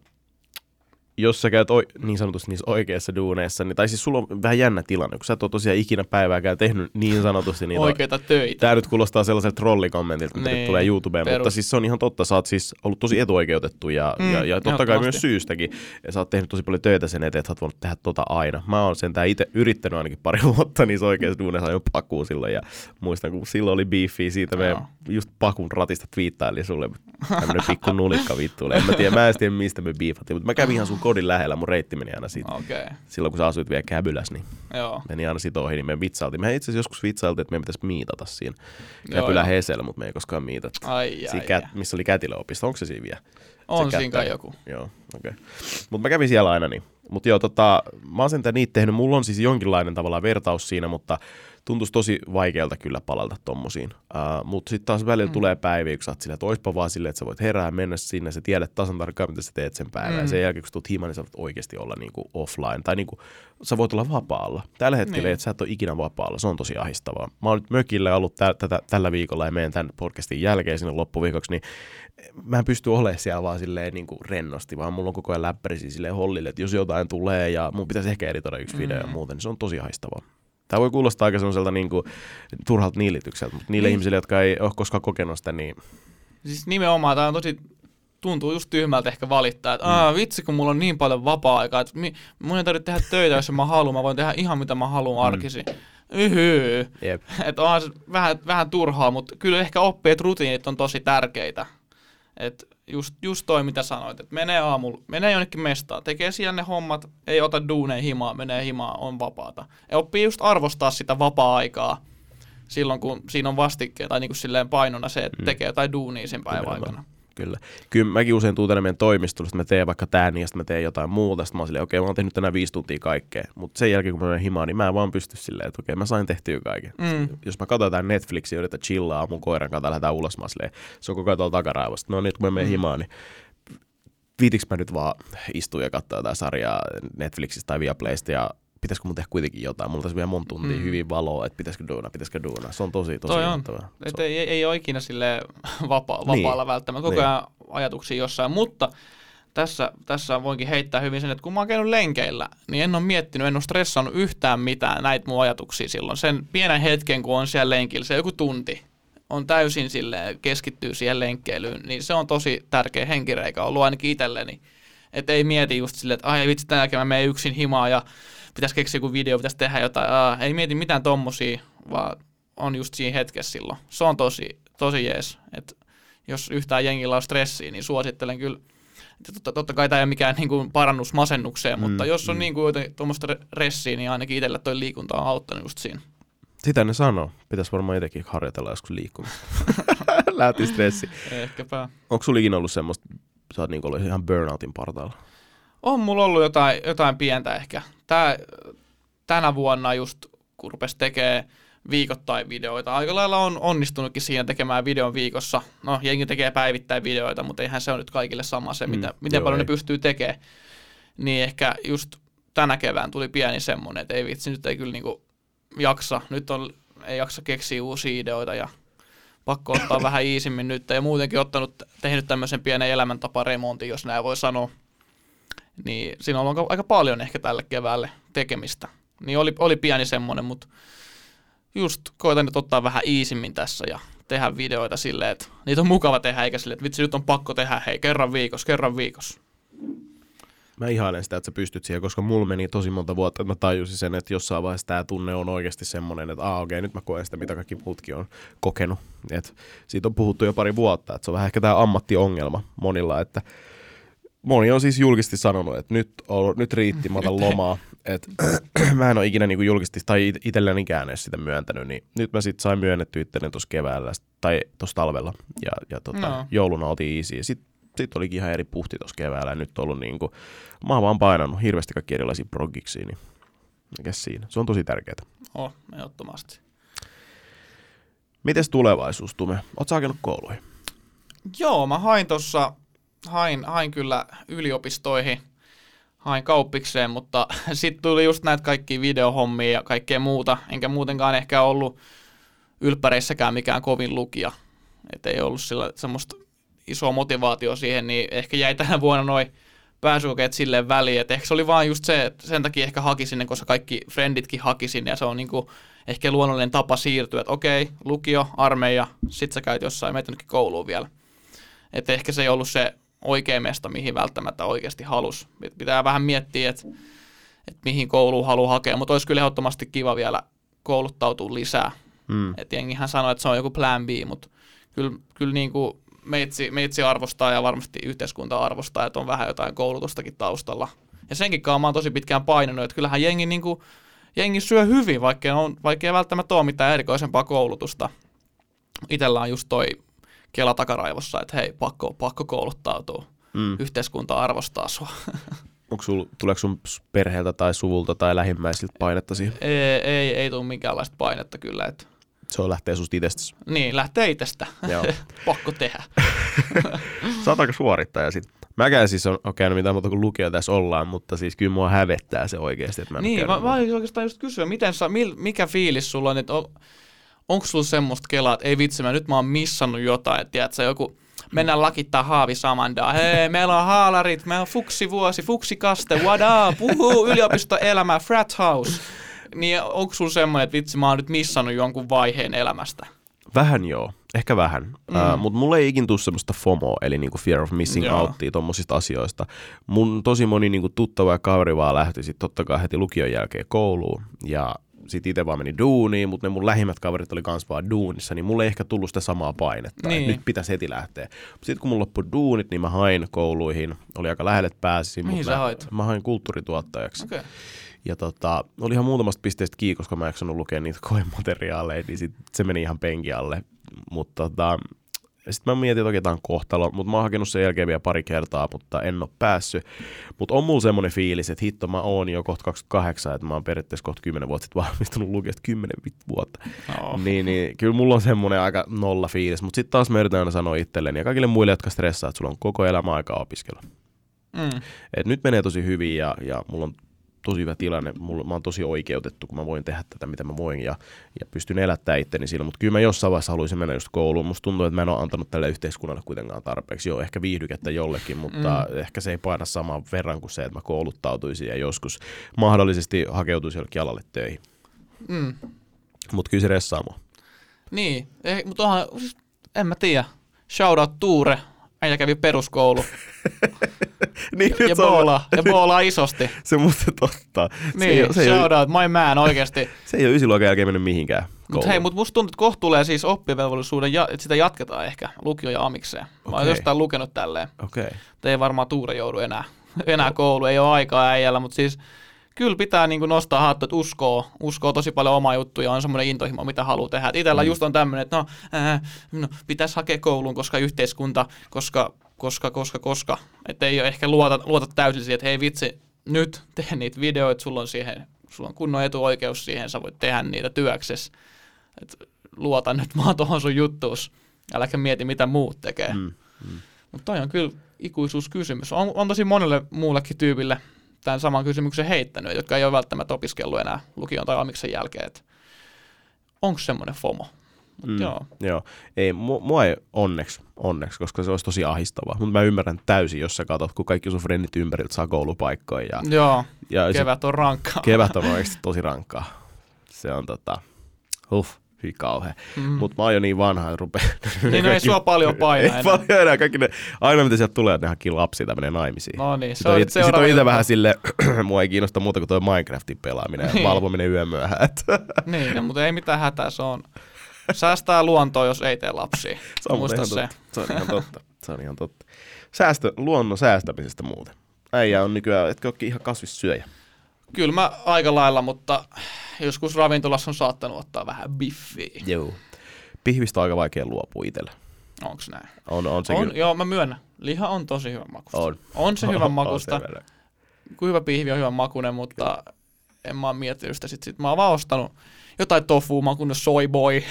jos sä käyt oi, niin sanotusti niissä oikeissa duuneissa, niin, tai siis sulla on vähän jännä tilanne, kun sä et ole tosiaan ikinä päivääkään tehnyt niin sanotusti niitä Oikeita töitä. Tämä nyt kuulostaa sellaiselta trollikommentilta, mitä Niin, tulee YouTubeen, perus. mutta siis se on ihan totta. Sä oot siis ollut tosi etuoikeutettu ja, Mm, ja, ja totta kai myös syystäkin. Ja sä oot tehnyt tosi paljon töitä sen eteen, että sä oot voinut tehdä tota aina. Mä oon sentään itse yrittänyt ainakin pari vuotta niissä oikeissa duuneissa ajoin pakuun silloin. Ja muistan, kun silloin oli beefi siitä, me just pakun ratista twiittaili sulle tämmönen pikku nulikka vittu. En mä tiedä, mä en tiedä mistä me beefattiin, mutta mä kävin ihan sun kodin lähellä, mun reitti meni aina siitä. Okay. Silloin kun sä asuit vielä Käbylässä, niin joo. meni aina sit ohi, niin me vitsailtiin. Me itse asiassa joskus vitsailtiin, että meidän pitäisi miitata siinä Käpylä joo. Hesellä, mutta me ei koskaan miitattu. Ai, ai, Siinä ai. kät, missä oli kätilöopisto, onko se siinä vielä? On siinä kai joku. Joo, okei. Okay. Mutta mä kävin siellä aina niin. Mutta joo, tota, mä oon sentään niitä tehnyt. Mulla on siis jonkinlainen tavallaan vertaus siinä, mutta tuntuisi tosi vaikealta kyllä palata tommosiin. Uh, mutta sitten taas välillä Mm. mm. tulee päiviä, kun sä oot silleen, että oispa vaan silleen, että sä voit herää, mennä sinne, sä tiedät tasan tarkkaan, mitä sä teet sen päivän. Mm. Ja sen jälkeen, kun sä tulet himaan, niin sä voit oikeasti olla niinku offline. Tai niinku, sä voit olla vapaalla. Tällä hetkellä, Niin. että sä et ole ikinä vapaalla. Se on tosi ahistavaa. Mä oon nyt mökillä ollut tä- tätä, tällä viikolla ja meidän tämän podcastin jälkeen sinne loppuviikoksi, niin mä en pysty olemaan siellä vaan silleen niin kuin rennosti, vaan mulla on koko ajan läppäri siis silleen hollille, että jos jotain tulee ja mun pitäisi ehkä editoida yksi video ja Mm. muuten, niin se on tosi haistavaa. Tämä voi kuulostaa aika semmoiselta niin kuin, turhalta niilitykseltä, mutta niille Niin. ihmisille, jotka ei ole koskaan kokenut sitä, niin Siis nimenomaan tämä on tosi, tuntuu just tyhmältä ehkä valittaa, että Aa, vitsi kun mulla on niin paljon vapaa-aikaa, että mi, mun ei tarvitse tehdä töitä, jos mä haluan, mä voin tehdä ihan mitä mä haluan arkisin. Yhy. Jep. Että onhan se vähän, vähän turhaa, mutta kyllä ehkä oppii, että rutiinit on tosi tärkeitä. Et just, just toi, mitä sanoit, että menee aamulla, menee jonnekin mestaan, tekee siellä ne hommat, ei ota duuneen himaa, menee himaa, on vapaata. Ja oppii just arvostaa sitä vapaa-aikaa silloin, kun siinä on vastikkeet tai niin kuin silleen painona se, että Mm. tekee jotain duunia sen päivän Nimenomaan. aikana. Kyllä. Kyllä mäkin usein tuun tänne meidän toimistolle, että mä teen vaikka tän ja sitten mä teen jotain muuta. Sitten mä oon silleen, okei, mä oon tehnyt tänään viisi tuntia kaikkea. Mutta sen jälkeen, kun mä menen himaan, niin mä en vaan pysty silleen, että okei, mä sain tehtyä kaiken. Mm. Jos mä katson jotain Netflixiä ja yritän chillaa mun koiran kanssa, lähdetään ulos, mä silleen, se on koko ajan tuolla takaraivosta. No nyt kun mä menen Mm. himaan, niin viitiks mä nyt vaan istua ja katsoa jotain sarjaa Netflixistä tai Viaplaysta ja pitäisikö mun tehdä kuitenkin jotain. Mulla tässä vielä monta tuntia Mm. hyvin valoa, että pitäisikö duuna, pitäisikö duuna. Se on tosi, tosi Toi on. Et ei, ei, ole ikinä sille vapa, Niin. vapaalla välttämättä, koko Niin. ajan ajatuksia jossain, mutta tässä, tässä voinkin heittää hyvin sen, että kun mä oon käynyt lenkeillä, niin en ole miettinyt, en ole stressannut yhtään mitään näitä mun ajatuksia silloin. Sen pienen hetken, kun on siellä lenkillä, se joku tunti, on täysin sille keskittyy siihen lenkkeilyyn, niin se on tosi tärkeä henkireikä ollut ainakin itselleni. Että ei mieti just silleen, että ai vitsi, tänä jälkeen mä menen yksin himaa ja pitäisi keksiä joku video, pitäisi tehdä jotain. Aa, ei mieti mitään tommosia, vaan on just siinä hetkessä silloin. Se on tosi, tosi jees. Et jos yhtään jengillä on stressiä, niin suosittelen kyllä. että Totta, totta kai tämä ei ole mikään niin kuin parannus masennukseen, Mm, mutta jos on mm. niin kuin tuommoista ressiä, niin ainakin itsellä toi liikunta on auttanut just siinä. Sitä ne sanoo. Pitäisi varmaan itsekin harjoitella joskus liikkumista. Lähti stressi. Ehkäpä. Onko sulla ikinä ollut semmoista, sä oot niinku ollut ihan burnoutin partaalla? On mulla ollut jotain, jotain pientä ehkä. Tää, tänä vuonna just, kun rupesi tekee viikoittain videoita, aika lailla on onnistunutkin siinä tekemään videon viikossa. No, jengi tekee päivittäin videoita, mutta eihän se ole nyt kaikille sama se, Mm, mitä, miten joo, paljon ei. ne pystyy tekemään. Niin ehkä just tänä kevään tuli pieni semmonen, että ei vitsi, nyt ei kyllä niinku jaksa. Nyt on, ei jaksa keksiä uusia ideoita ja pakko ottaa vähän iisimmin nyt. Ja muutenkin ottanut, tehnyt tämmöisen pienen elämäntaparemontin, jos näin voi sanoa niin siinä on ollut aika paljon ehkä tälle keväälle tekemistä. Niin oli, oli pieni semmoinen, mutta just koitan nyt ottaa vähän iisimmin tässä ja tehdä videoita silleen, että niitä on mukava tehdä, eikä silleen, että vitsi nyt on pakko tehdä, hei kerran viikossa, kerran viikossa. Mä ihailen sitä, että sä pystyt siihen, koska mulla meni tosi monta vuotta, että mä tajusin sen, että jossain vaiheessa tämä tunne on oikeasti semmoinen, että aa okei, nyt mä koen sitä, mitä kaikki muutkin on kokenut. Et siitä on puhuttu jo pari vuotta, että se on vähän ehkä tämä ammattiongelma monilla, että moni on siis julkisesti sanonut, että nyt, on, nyt riitti, mä otan lomaa. Et, mä en ole ikinä niinku julkisesti tai it- itsellänikään edes sitä myöntänyt, niin nyt mä sitten sain myönnetty itselleni tuossa keväällä tai tuossa talvella ja, ja tota, No. jouluna oltiin easy. Sitten sit olikin ihan eri puhti tuossa keväällä ja nyt on ollut niinku, mä oon vaan painanut hirveästi kaikki erilaisia progiksi, niin mikä siinä? Se on tosi tärkeää. Oh, ehdottomasti. Mites tulevaisuus, Tume? Sä hakenut kouluihin? Joo, mä hain tuossa, hain, hain kyllä yliopistoihin, hain kauppikseen, mutta sitten tuli just näitä kaikkia videohommia ja kaikkea muuta, enkä muutenkaan ehkä ollut ylppäreissäkään mikään kovin lukija. Että ei ollut sillä semmoista isoa motivaatio siihen, niin ehkä jäi tänä vuonna noin pääsykokeet silleen väliin, että ehkä se oli vaan just se, että sen takia ehkä haki sinne, koska kaikki frienditkin haki sinne ja se on niinku ehkä luonnollinen tapa siirtyä, että okei, lukio, armeija, sit sä käyt jossain, meitä nytkin kouluun vielä. Että ehkä se ei ollut se oikea mesta, mihin välttämättä oikeasti halus. Et Pitää vähän miettiä, että, että mihin kouluun haluaa hakea, mutta olisi kyllä ehdottomasti kiva vielä kouluttautua lisää. Mm. Et jengihän sanoo, että se on joku plan B, mutta kyllä, kyllä niin kuin meitsi, meitsi arvostaa ja varmasti yhteiskunta arvostaa, että on vähän jotain koulutustakin taustalla. Ja senkin kanssa mä oon tosi pitkään painanut, että kyllähän jengi, niin kuin, jengi syö hyvin, vaikka, on, vaikka ei välttämättä ole mitään erikoisempaa koulutusta. Itellä on just toi kela takaraivossa, että hei, pakko, pakko kouluttautua. Mm. Yhteiskunta arvostaa sua. Onko sul, tuleeko sun perheeltä tai suvulta tai lähimmäisiltä painetta siihen? ei, ei, ei tule minkäänlaista painetta kyllä. Että, Se on lähtee susta itsestäsi. niin, lähtee itsestä. Joo. pakko tehdä. Sä oot aika suorittaja sit. Mäkään siis on, on käynyt mitään muuta kuin lukio tässä ollaan, mutta siis kyllä mua hävettää se oikeasti, että mä en Niin, mä, mä olisin oikeastaan just kysyä, miten sä, mil, mikä fiilis sulla on, että on, onko sulla semmoista kelaa, että ei vitsi, mä nyt mä oon missannut jotain, että tiedät, sä joku, mennään lakittaa haavi samandaa, hei, meillä on haalarit, meillä on fuksivuosi, fuksikaste, what up, uhu, yliopistoelämä, frat house. Niin onko sulla semmoinen, että vitsi, mä oon nyt missannut jonkun vaiheen elämästä? Vähän joo, ehkä vähän. Mm. Uh, mutta mulla ei ikin tule semmoista FOMO, eli niinku fear of missing Joo. outtia tommosista asioista. Mun tosi moni niinku tuttava ja kaveri vaan lähti sit totta kai heti lukion jälkeen kouluun. Ja sit itse vaan meni duuniin, mutta ne mun lähimmät kaverit oli kans vaan duunissa, niin mulle ei ehkä tullut sitä samaa painetta, Niin. nyt pitäisi heti lähteä. Sitten kun mulla loppui duunit, niin mä hain kouluihin, oli aika pääsisin, Mihin mutta mä, hait? mä hain kulttuurituottajaksi. Okay. Ja tota, oli ihan muutamasta pisteestä kiinni, koska mä en lukea niitä koemateriaaleja, niin sit se meni ihan penki alle. Mutta tota, sitten mä mietin, että okei, tää on kohtalo, mutta mä oon hakenut sen jälkeen vielä pari kertaa, mutta en ole päässyt. Mutta on mulla semmoinen fiilis, että hitto mä oon jo kohta 28, että mä oon periaatteessa kohta 10 vuotta sitten valmistunut lukiosta 10 vit- vuotta. No. Niin, niin kyllä mulla on semmoinen aika nolla fiilis, mutta sitten taas mä yritän aina sanoa itselleni ja kaikille muille, jotka stressaa, että sulla on koko elämä aikaa opiskella. Mm. Et nyt menee tosi hyvin ja, ja mulla on tosi hyvä tilanne. Mulla, mä oon tosi oikeutettu, kun mä voin tehdä tätä, mitä mä voin ja, ja pystyn elättämään itteni sillä. Mutta kyllä mä jossain vaiheessa haluaisin mennä just kouluun. Musta tuntuu, että mä en ole antanut tälle yhteiskunnalle kuitenkaan tarpeeksi. Joo, ehkä viihdykettä jollekin, mutta mm. ehkä se ei paina saman verran kuin se, että mä kouluttautuisin ja joskus mahdollisesti hakeutuisin jollekin alalle töihin. Mm. Mutta kyllä se ressaa mua. Niin, ei, mutta onhan, siis, en mä tiedä. Shoutout Tuure, äijä kävi peruskoulu niin, ja se boolaa, ja boolaa isosti. Se on musta totta. se, ei, Niin, se, ei ole, shoutout, my man oikeesti. se ei ole ysiluokan jälkeen mennyt mihinkään Mutta hei, mutta musta tuntuu, että kohta tulee siis oppivelvollisuuden, ja, että sitä jatketaan ehkä lukio ja amikseen. Mä oon Okei. jostain lukenut tälleen. Okei. Okay. Mutta ei varmaan Tuure joudu enää, enää koulu, ei ole aikaa äijällä, mutta siis kyllä pitää niin kuin nostaa hattu, että uskoo, uskoo tosi paljon omaa juttuja, on semmoinen intohimo, mitä haluaa tehdä. Itellä mm. just on tämmöinen, että no, ää, no pitäisi hakea kouluun, koska yhteiskunta, koska, koska, koska, koska. Että ei ole ehkä luota, luota täysin siihen, että hei vitsi, nyt tee niitä videoita, sulla on siihen, sulla on kunnon etuoikeus siihen, sä voit tehdä niitä työksessä. Et luota nyt vaan tuohon sun juttuus, äläkä mieti mitä muut tekee. Mm. Mutta toi on kyllä ikuisuuskysymys. On, on tosi monelle muullekin tyypille tämän saman kysymyksen heittänyt, jotka ei ole välttämättä opiskellut enää lukion tai amiksen jälkeen. Onko semmoinen FOMO? Mut Mm, joo. joo. Ei, mu, mua ei onneksi, onneksi, koska se olisi tosi ahistavaa. Mutta mä ymmärrän täysin, jos sä katsot, kun kaikki sun frendit ympäriltä saa koulupaikkoja. Ja, Joo, ja kevät on rankkaa. kevät on oikeasti tosi rankkaa. Se on tota, huh, hyi kauhea. Mm. Mutta mä oon jo niin vanha, että rupeaa... Niin, no ei sua paljon paina Ei enää. paljon enää. Kaikki ne, aina mitä sieltä tulee, että ne hankkii lapsia tai menee naimisiin. No niin, se Sitten on, on it- sit seuraava on itse vähän sille, mua ei kiinnosta muuta kuin tuo Minecraftin pelaaminen ja Niin. valvominen yömyöhään. Niin, no, mutta ei mitään hätää, se on. Säästää luontoa, jos ei tee lapsia. Se on Muista ihan se. totta. Se on ihan totta. Se on ihan totta. Säästö, luonnon säästämisestä muuten. Äijä on nykyään, etkö olekin ihan kasvissyöjä? Kyllä mä aika lailla, mutta joskus ravintolassa on saattanut ottaa vähän biffiä. Joo. Pihvistä on aika vaikea luopua itsellä. Onks näin? On, on se on, kyllä. joo, mä myönnän. Liha on tosi hyvän makusta. On. on se hyvän On makusta. sen verran. Kun hyvä pihvi on hyvän makunen, mutta en mä oon miettinyt sitä. Sit, sit mä oon vaan ostanut jotain tofua makunen soy boy.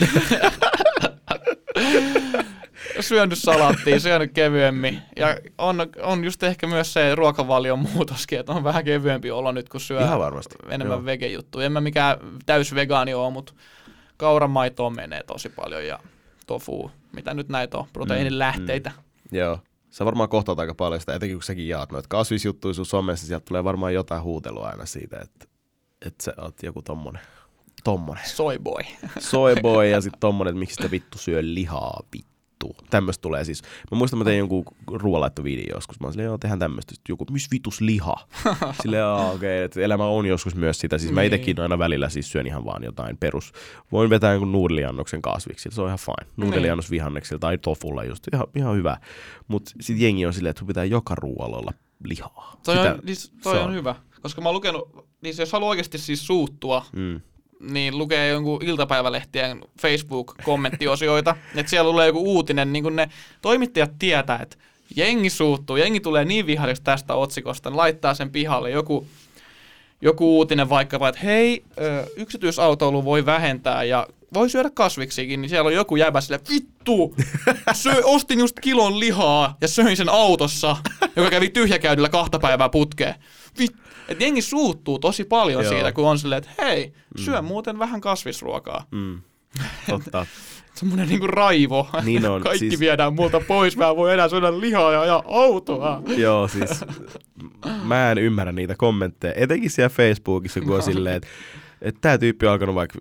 syönyt salaattia, syönyt kevyemmin. Ja on, on just ehkä myös se ruokavalion muutoskin, että on vähän kevyempi olo nyt, kun syö Ihan varmasti. enemmän Joo. vegejuttuja. En mä mikään täys vegaani ole, mutta kauramaitoon menee tosi paljon ja tofu, mitä nyt näitä on, proteiinilähteitä. Joo. Sä varmaan kohtaat aika paljon sitä, etenkin kun säkin jaat noita kasvisjuttuja sun somessa, sieltä tulee varmaan jotain huutelua aina siitä, että, että sä oot joku tommonen, tommonen Soy boy. soyboy ja sitten tommonen, että miksi sitä vittu syö lihaa, vittu. Tämmöistä tulee siis. Mä muistan, mä tein jonkun ruoanlaittovideo joskus. Mä oon silleen, joo, tehdään tämmöistä. Sitten joku, missä vitus liha? silleen, okei, okay, että elämä on joskus myös sitä. Siis mä Niin. itekin aina välillä siis syön ihan vaan jotain perus. Voin vetää jonkun nuudeliannoksen kasviksi, se on ihan fine. Nuudeliannos vihanneksilla tai tofulla just, ihan, ihan hyvä. Mutta sitten jengi on silleen, että sun pitää joka ruoalla olla lihaa. Toi, Sitä- on, siis, toi se on hyvä, koska mä oon lukenut, niin jos haluaa oikeasti siis suuttua, Mm. Niin lukee jonkun iltapäivälehtien Facebook-kommenttiosioita, että siellä tulee joku uutinen, niin kun ne toimittajat tietää, että jengi suuttuu, jengi tulee niin vihaisesti tästä otsikosta, ne laittaa sen pihalle joku, joku uutinen vaikka, että hei, yksityisautoilu voi vähentää ja voi syödä kasviksikin, niin siellä on joku jäbä sille, vittu, Sö, ostin just kilon lihaa ja söin sen autossa, joka kävi tyhjäkäydyllä kahta päivää putkeen. Vit, et jengi suuttuu tosi paljon Joo. siitä, kun on silleen, että hei, syö muuten vähän kasvisruokaa. Mm. Totta. Semmoinen niinku raivo. Niin on, Kaikki siis- viedään multa pois, mä voi enää syödä lihaa ja ajaa autoa. Joo, siis mä en ymmärrä niitä kommentteja. Etenkin siellä Facebookissa, kun on silleen, että että tämä tyyppi on alkanut vaikka,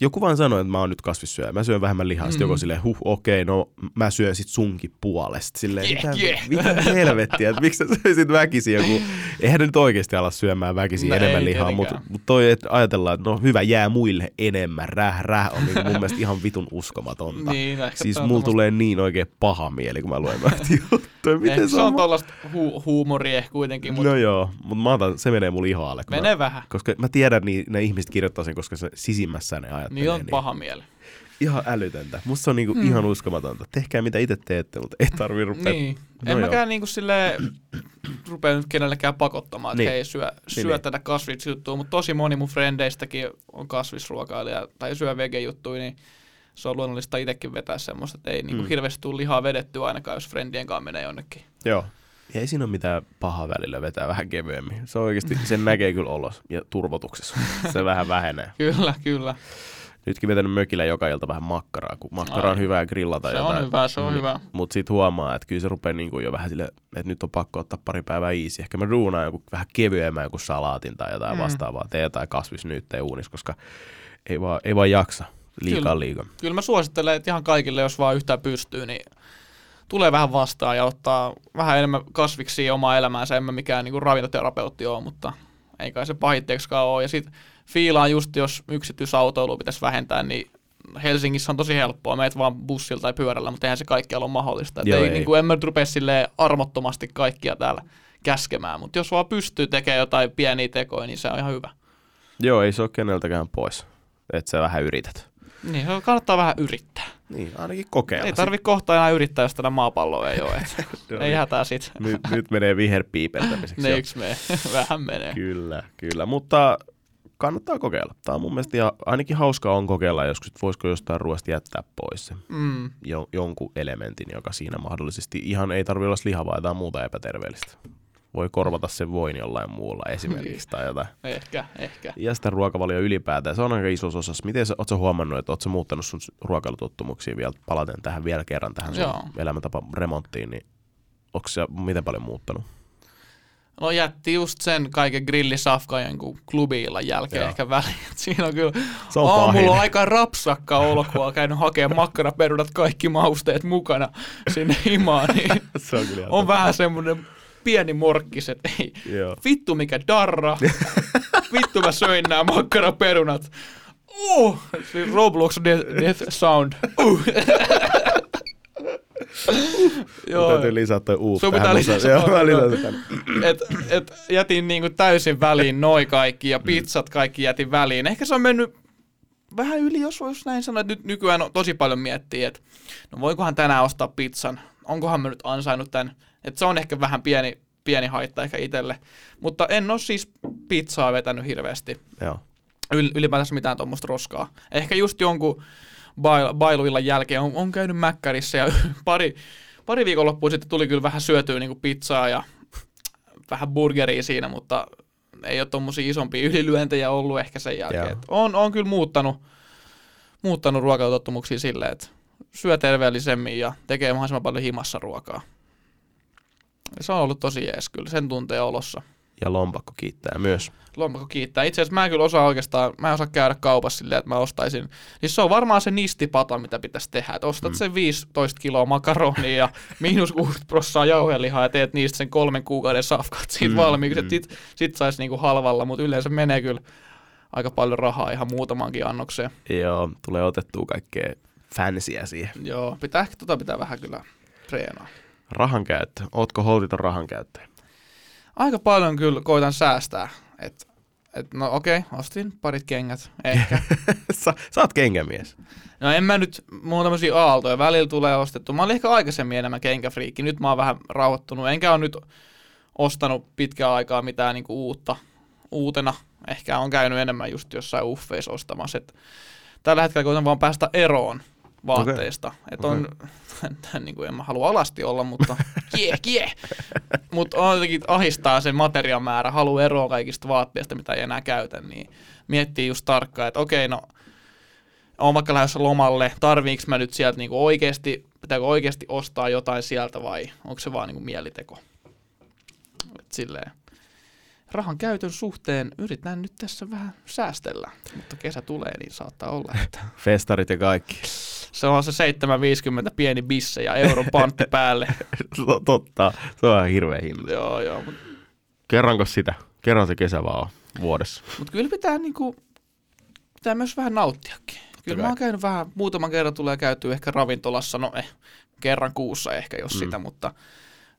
joku vaan sanoi, että mä oon nyt kasvissyöjä, mä syön vähemmän lihaa, mm. joku silleen, huh, okei, okay, no mä syön sit sunkin puolesta. Silleen, Yeah, mitä, yeah. mitä helvettiä, että miksi sä söisit väkisin joku, eihän ne nyt oikeasti ala syömään väkisin No enemmän lihaa, mutta mut toi, että ajatellaan, että no hyvä, jää muille enemmän, räh, räh, on niinku mun mielestä ihan vitun uskomatonta. Niin, ehkä Siis mulla tommoista- tulee niin oikein paha mieli, kun mä luen näitä juttuja. Miten se on tuollaista hu- huumoria kuitenkin, mutta No joo, mutta mä otan, se menee mulla ihoalle. kun menee Mä, vähän. koska mä tiedän, niin ne ihmiset kirjoittaa sen, koska se sisimmässään ne ajattelee. Niin on paha mieli. Ihan älytöntä. Musta se on niinku hmm. ihan uskomatonta. Tehkää mitä itse teette, mutta ei tarvii rupea. Niin. No en joo. mäkään niinku silleen rupea nyt kenellekään pakottamaan, että Niin. hei syö, syö niin. tätä kasvisjuttua, mutta tosi moni mun frendeistäkin on kasvisruokailija tai syö vege-juttuja, niin se on luonnollista itsekin vetää semmoista, että ei niinku Mm. hirveästi tule lihaa vedettyä ainakaan, jos friendien kanssa menee jonnekin. Joo. Ja ei siinä ole mitään pahaa välillä vetää vähän kevyemmin. Se on oikeasti, sen näkee kyllä olos ja turvotuksessa. Se vähän vähenee. Kyllä, kyllä. Nytkin vetänyt mökillä joka ilta vähän makkaraa, kun makkara on hyvää grillata. Se jotain. on hyvä, se on Mm. hyvä. Mutta sitten huomaa, että kyllä se rupeaa niinku jo vähän sille, että nyt on pakko ottaa pari päivää easy. Ehkä mä ruunaan joku vähän kevyemmän joku salaatin tai jotain Mm. vastaavaa. Tee jotain kasvisnyyttejä uunissa, koska ei vaan, ei vaan jaksa liikaa Kyllä. liikaa. Kyllä mä suosittelen, että ihan kaikille, jos vaan yhtään pystyy, niin tulee vähän vastaan ja ottaa vähän enemmän kasviksia omaa elämäänsä. En mä mikään niin ravintoterapeutti ole, mutta ei kai se pahitteeksikaan ole. Ja sitten fiilaan just, jos yksityisautoilua pitäisi vähentää, niin Helsingissä on tosi helppoa. Meet vaan bussilla tai pyörällä, mutta eihän se kaikkialla ole mahdollista. Et Joo, ei, ei. Niin kuin, en mä rupea armottomasti kaikkia täällä käskemään, mutta jos vaan pystyy tekemään jotain pieniä tekoja, niin se on ihan hyvä. Joo, ei se ole keneltäkään pois, että sä vähän yrität. Niin, se kannattaa vähän yrittää. Niin, ainakin kokeilla. Ei tarvi kohta enää yrittää, jos tätä maapalloa ei ole. Et Joo, ei niin. hätää sit. nyt, nyt menee viherpiipeltämiseksi. Ne yksi menee. Vähän menee. Kyllä, kyllä. Mutta kannattaa kokeilla. Tämä on mun mielestä ihan, ainakin hauskaa on kokeilla joskus, että voisiko jostain ruoasta jättää pois se Mm. jo, jonkun elementin, joka siinä mahdollisesti ihan ei tarvitse olla lihavaa tai muuta epäterveellistä. Voi korvata sen voin jollain muulla esimerkiksi tai jotain. Ehkä, ehkä. Ja sitä ruokavalio ylipäätään, se on aika iso osassa. Miten sä, oot huomannut, että oot sä muuttanut sun ruokailutottumuksia vielä palaten tähän vielä kerran tähän sun Joo. elämäntapa remonttiin, niin onko se miten paljon muuttanut? No jätti just sen kaiken grillisafkan jonkun klubiilla jälkeen Joo. ehkä väliin. Siinä on kyllä Se on aamulla pahin. aika rapsakka on käynyt hakemaan makkaraperunat kaikki mausteet mukana sinne himaan, niin se on kyllä on vähän semmoinen pieni morkkis, että ei, Joo. vittu mikä darra, vittu mä söin nämä makkaraperunat. Uh, siis Roblox death, death sound. Uh. Joo. Täytyy lisää toi uus Sun pitää lisätä Joo, mä lisään sen et, et jätin niinku täysin väliin noi kaikki ja pizzat kaikki jätin väliin. Ehkä se on mennyt vähän yli, jos voisi näin sanoa, että nyt nykyään on tosi paljon miettiä, että no voinkohan tänään ostaa pizzan, onkohan mä nyt ansainnut tämän, että se on ehkä vähän pieni, pieni haitta ehkä itselle, mutta en ole siis pizzaa vetänyt hirveästi, Joo. Yl, ylipäätänsä mitään tuommoista roskaa. Ehkä just jonkun bail, bailuillan jälkeen on, on käynyt mäkkärissä ja pari, pari viikonloppua sitten tuli kyllä vähän syötyä niin pizzaa ja vähän burgeria siinä, mutta ei ole tuommoisia isompia ylilyöntejä ollut ehkä sen jälkeen. On, on kyllä muuttanut, muuttanut ruokailutottumuksia silleen, että syö terveellisemmin ja tekee mahdollisimman paljon himassa ruokaa. Ja se on ollut tosi jees kyllä, sen tuntee olossa. Ja lompakko kiittää myös. Lompakko kiittää. Itse asiassa mä en kyllä osaa oikeastaan, mä en osaa käydä kaupassa silleen, että mä ostaisin. Siis se on varmaan se nistipata, mitä pitäisi tehdä. Että ostat mm. sen 15 kiloa makaronia ja miinus 60 prossaa jauhelihaa ja teet niistä sen kolmen kuukauden safkat siitä mm. Mm, valmiiksi. mm. Mm. Sit, sit saisi niinku halvalla, mutta yleensä menee kyllä aika paljon rahaa ihan muutamankin annokseen. Joo, tulee otettua kaikkea fancyä siihen. Joo, pitää ehkä tota pitää vähän kyllä treenaa. Rahan käyttö. Ootko holtiton rahan käyttäjä? Aika paljon kyllä koitan säästää. Et, et no okei, ostin parit kengät, ehkä. sä, sä oot kenkämies. No en mä nyt, mulla on tämmöisiä aaltoja, välillä tulee ostettu. Mä olin ehkä aikaisemmin enemmän kenkäfriikki, nyt mä oon vähän rauhoittunut, enkä ole nyt ostanut pitkään aikaa mitään niinku uutta, uutena. Ehkä on käynyt enemmän just jossain uffeissa ostamassa. Et tällä hetkellä koitan vaan päästä eroon vaatteista. Okay. Et on, niin kuin en mä halua alasti olla, mutta kie, kie. Mutta on jotenkin ahistaa se materiamäärä, haluaa eroa kaikista vaatteista, mitä ei enää käytä, niin miettii just tarkkaan, että okei, no on vaikka lähdössä lomalle, tarviinko mä nyt sieltä niinku oikeasti, pitääkö oikeasti ostaa jotain sieltä vai onko se vaan niinku mieliteko? Et silleen. Rahan käytön suhteen yritän nyt tässä vähän säästellä, mutta kesä tulee, niin saattaa olla, että Festarit ja kaikki. se on se 750 pieni bisse ja euron pantti päälle. Totta, se on ihan hirveä hinta. joo, joo, mutta Kerranko sitä? Kerran se kesä vaan on vuodessa. mut kyllä pitää niinku, pitää myös vähän nauttiakin. Kyllä kai. mä oon käynyt vähän, muutaman kerran tulee käytyä ehkä ravintolassa, no eh, kerran kuussa ehkä, jos mm. sitä, mutta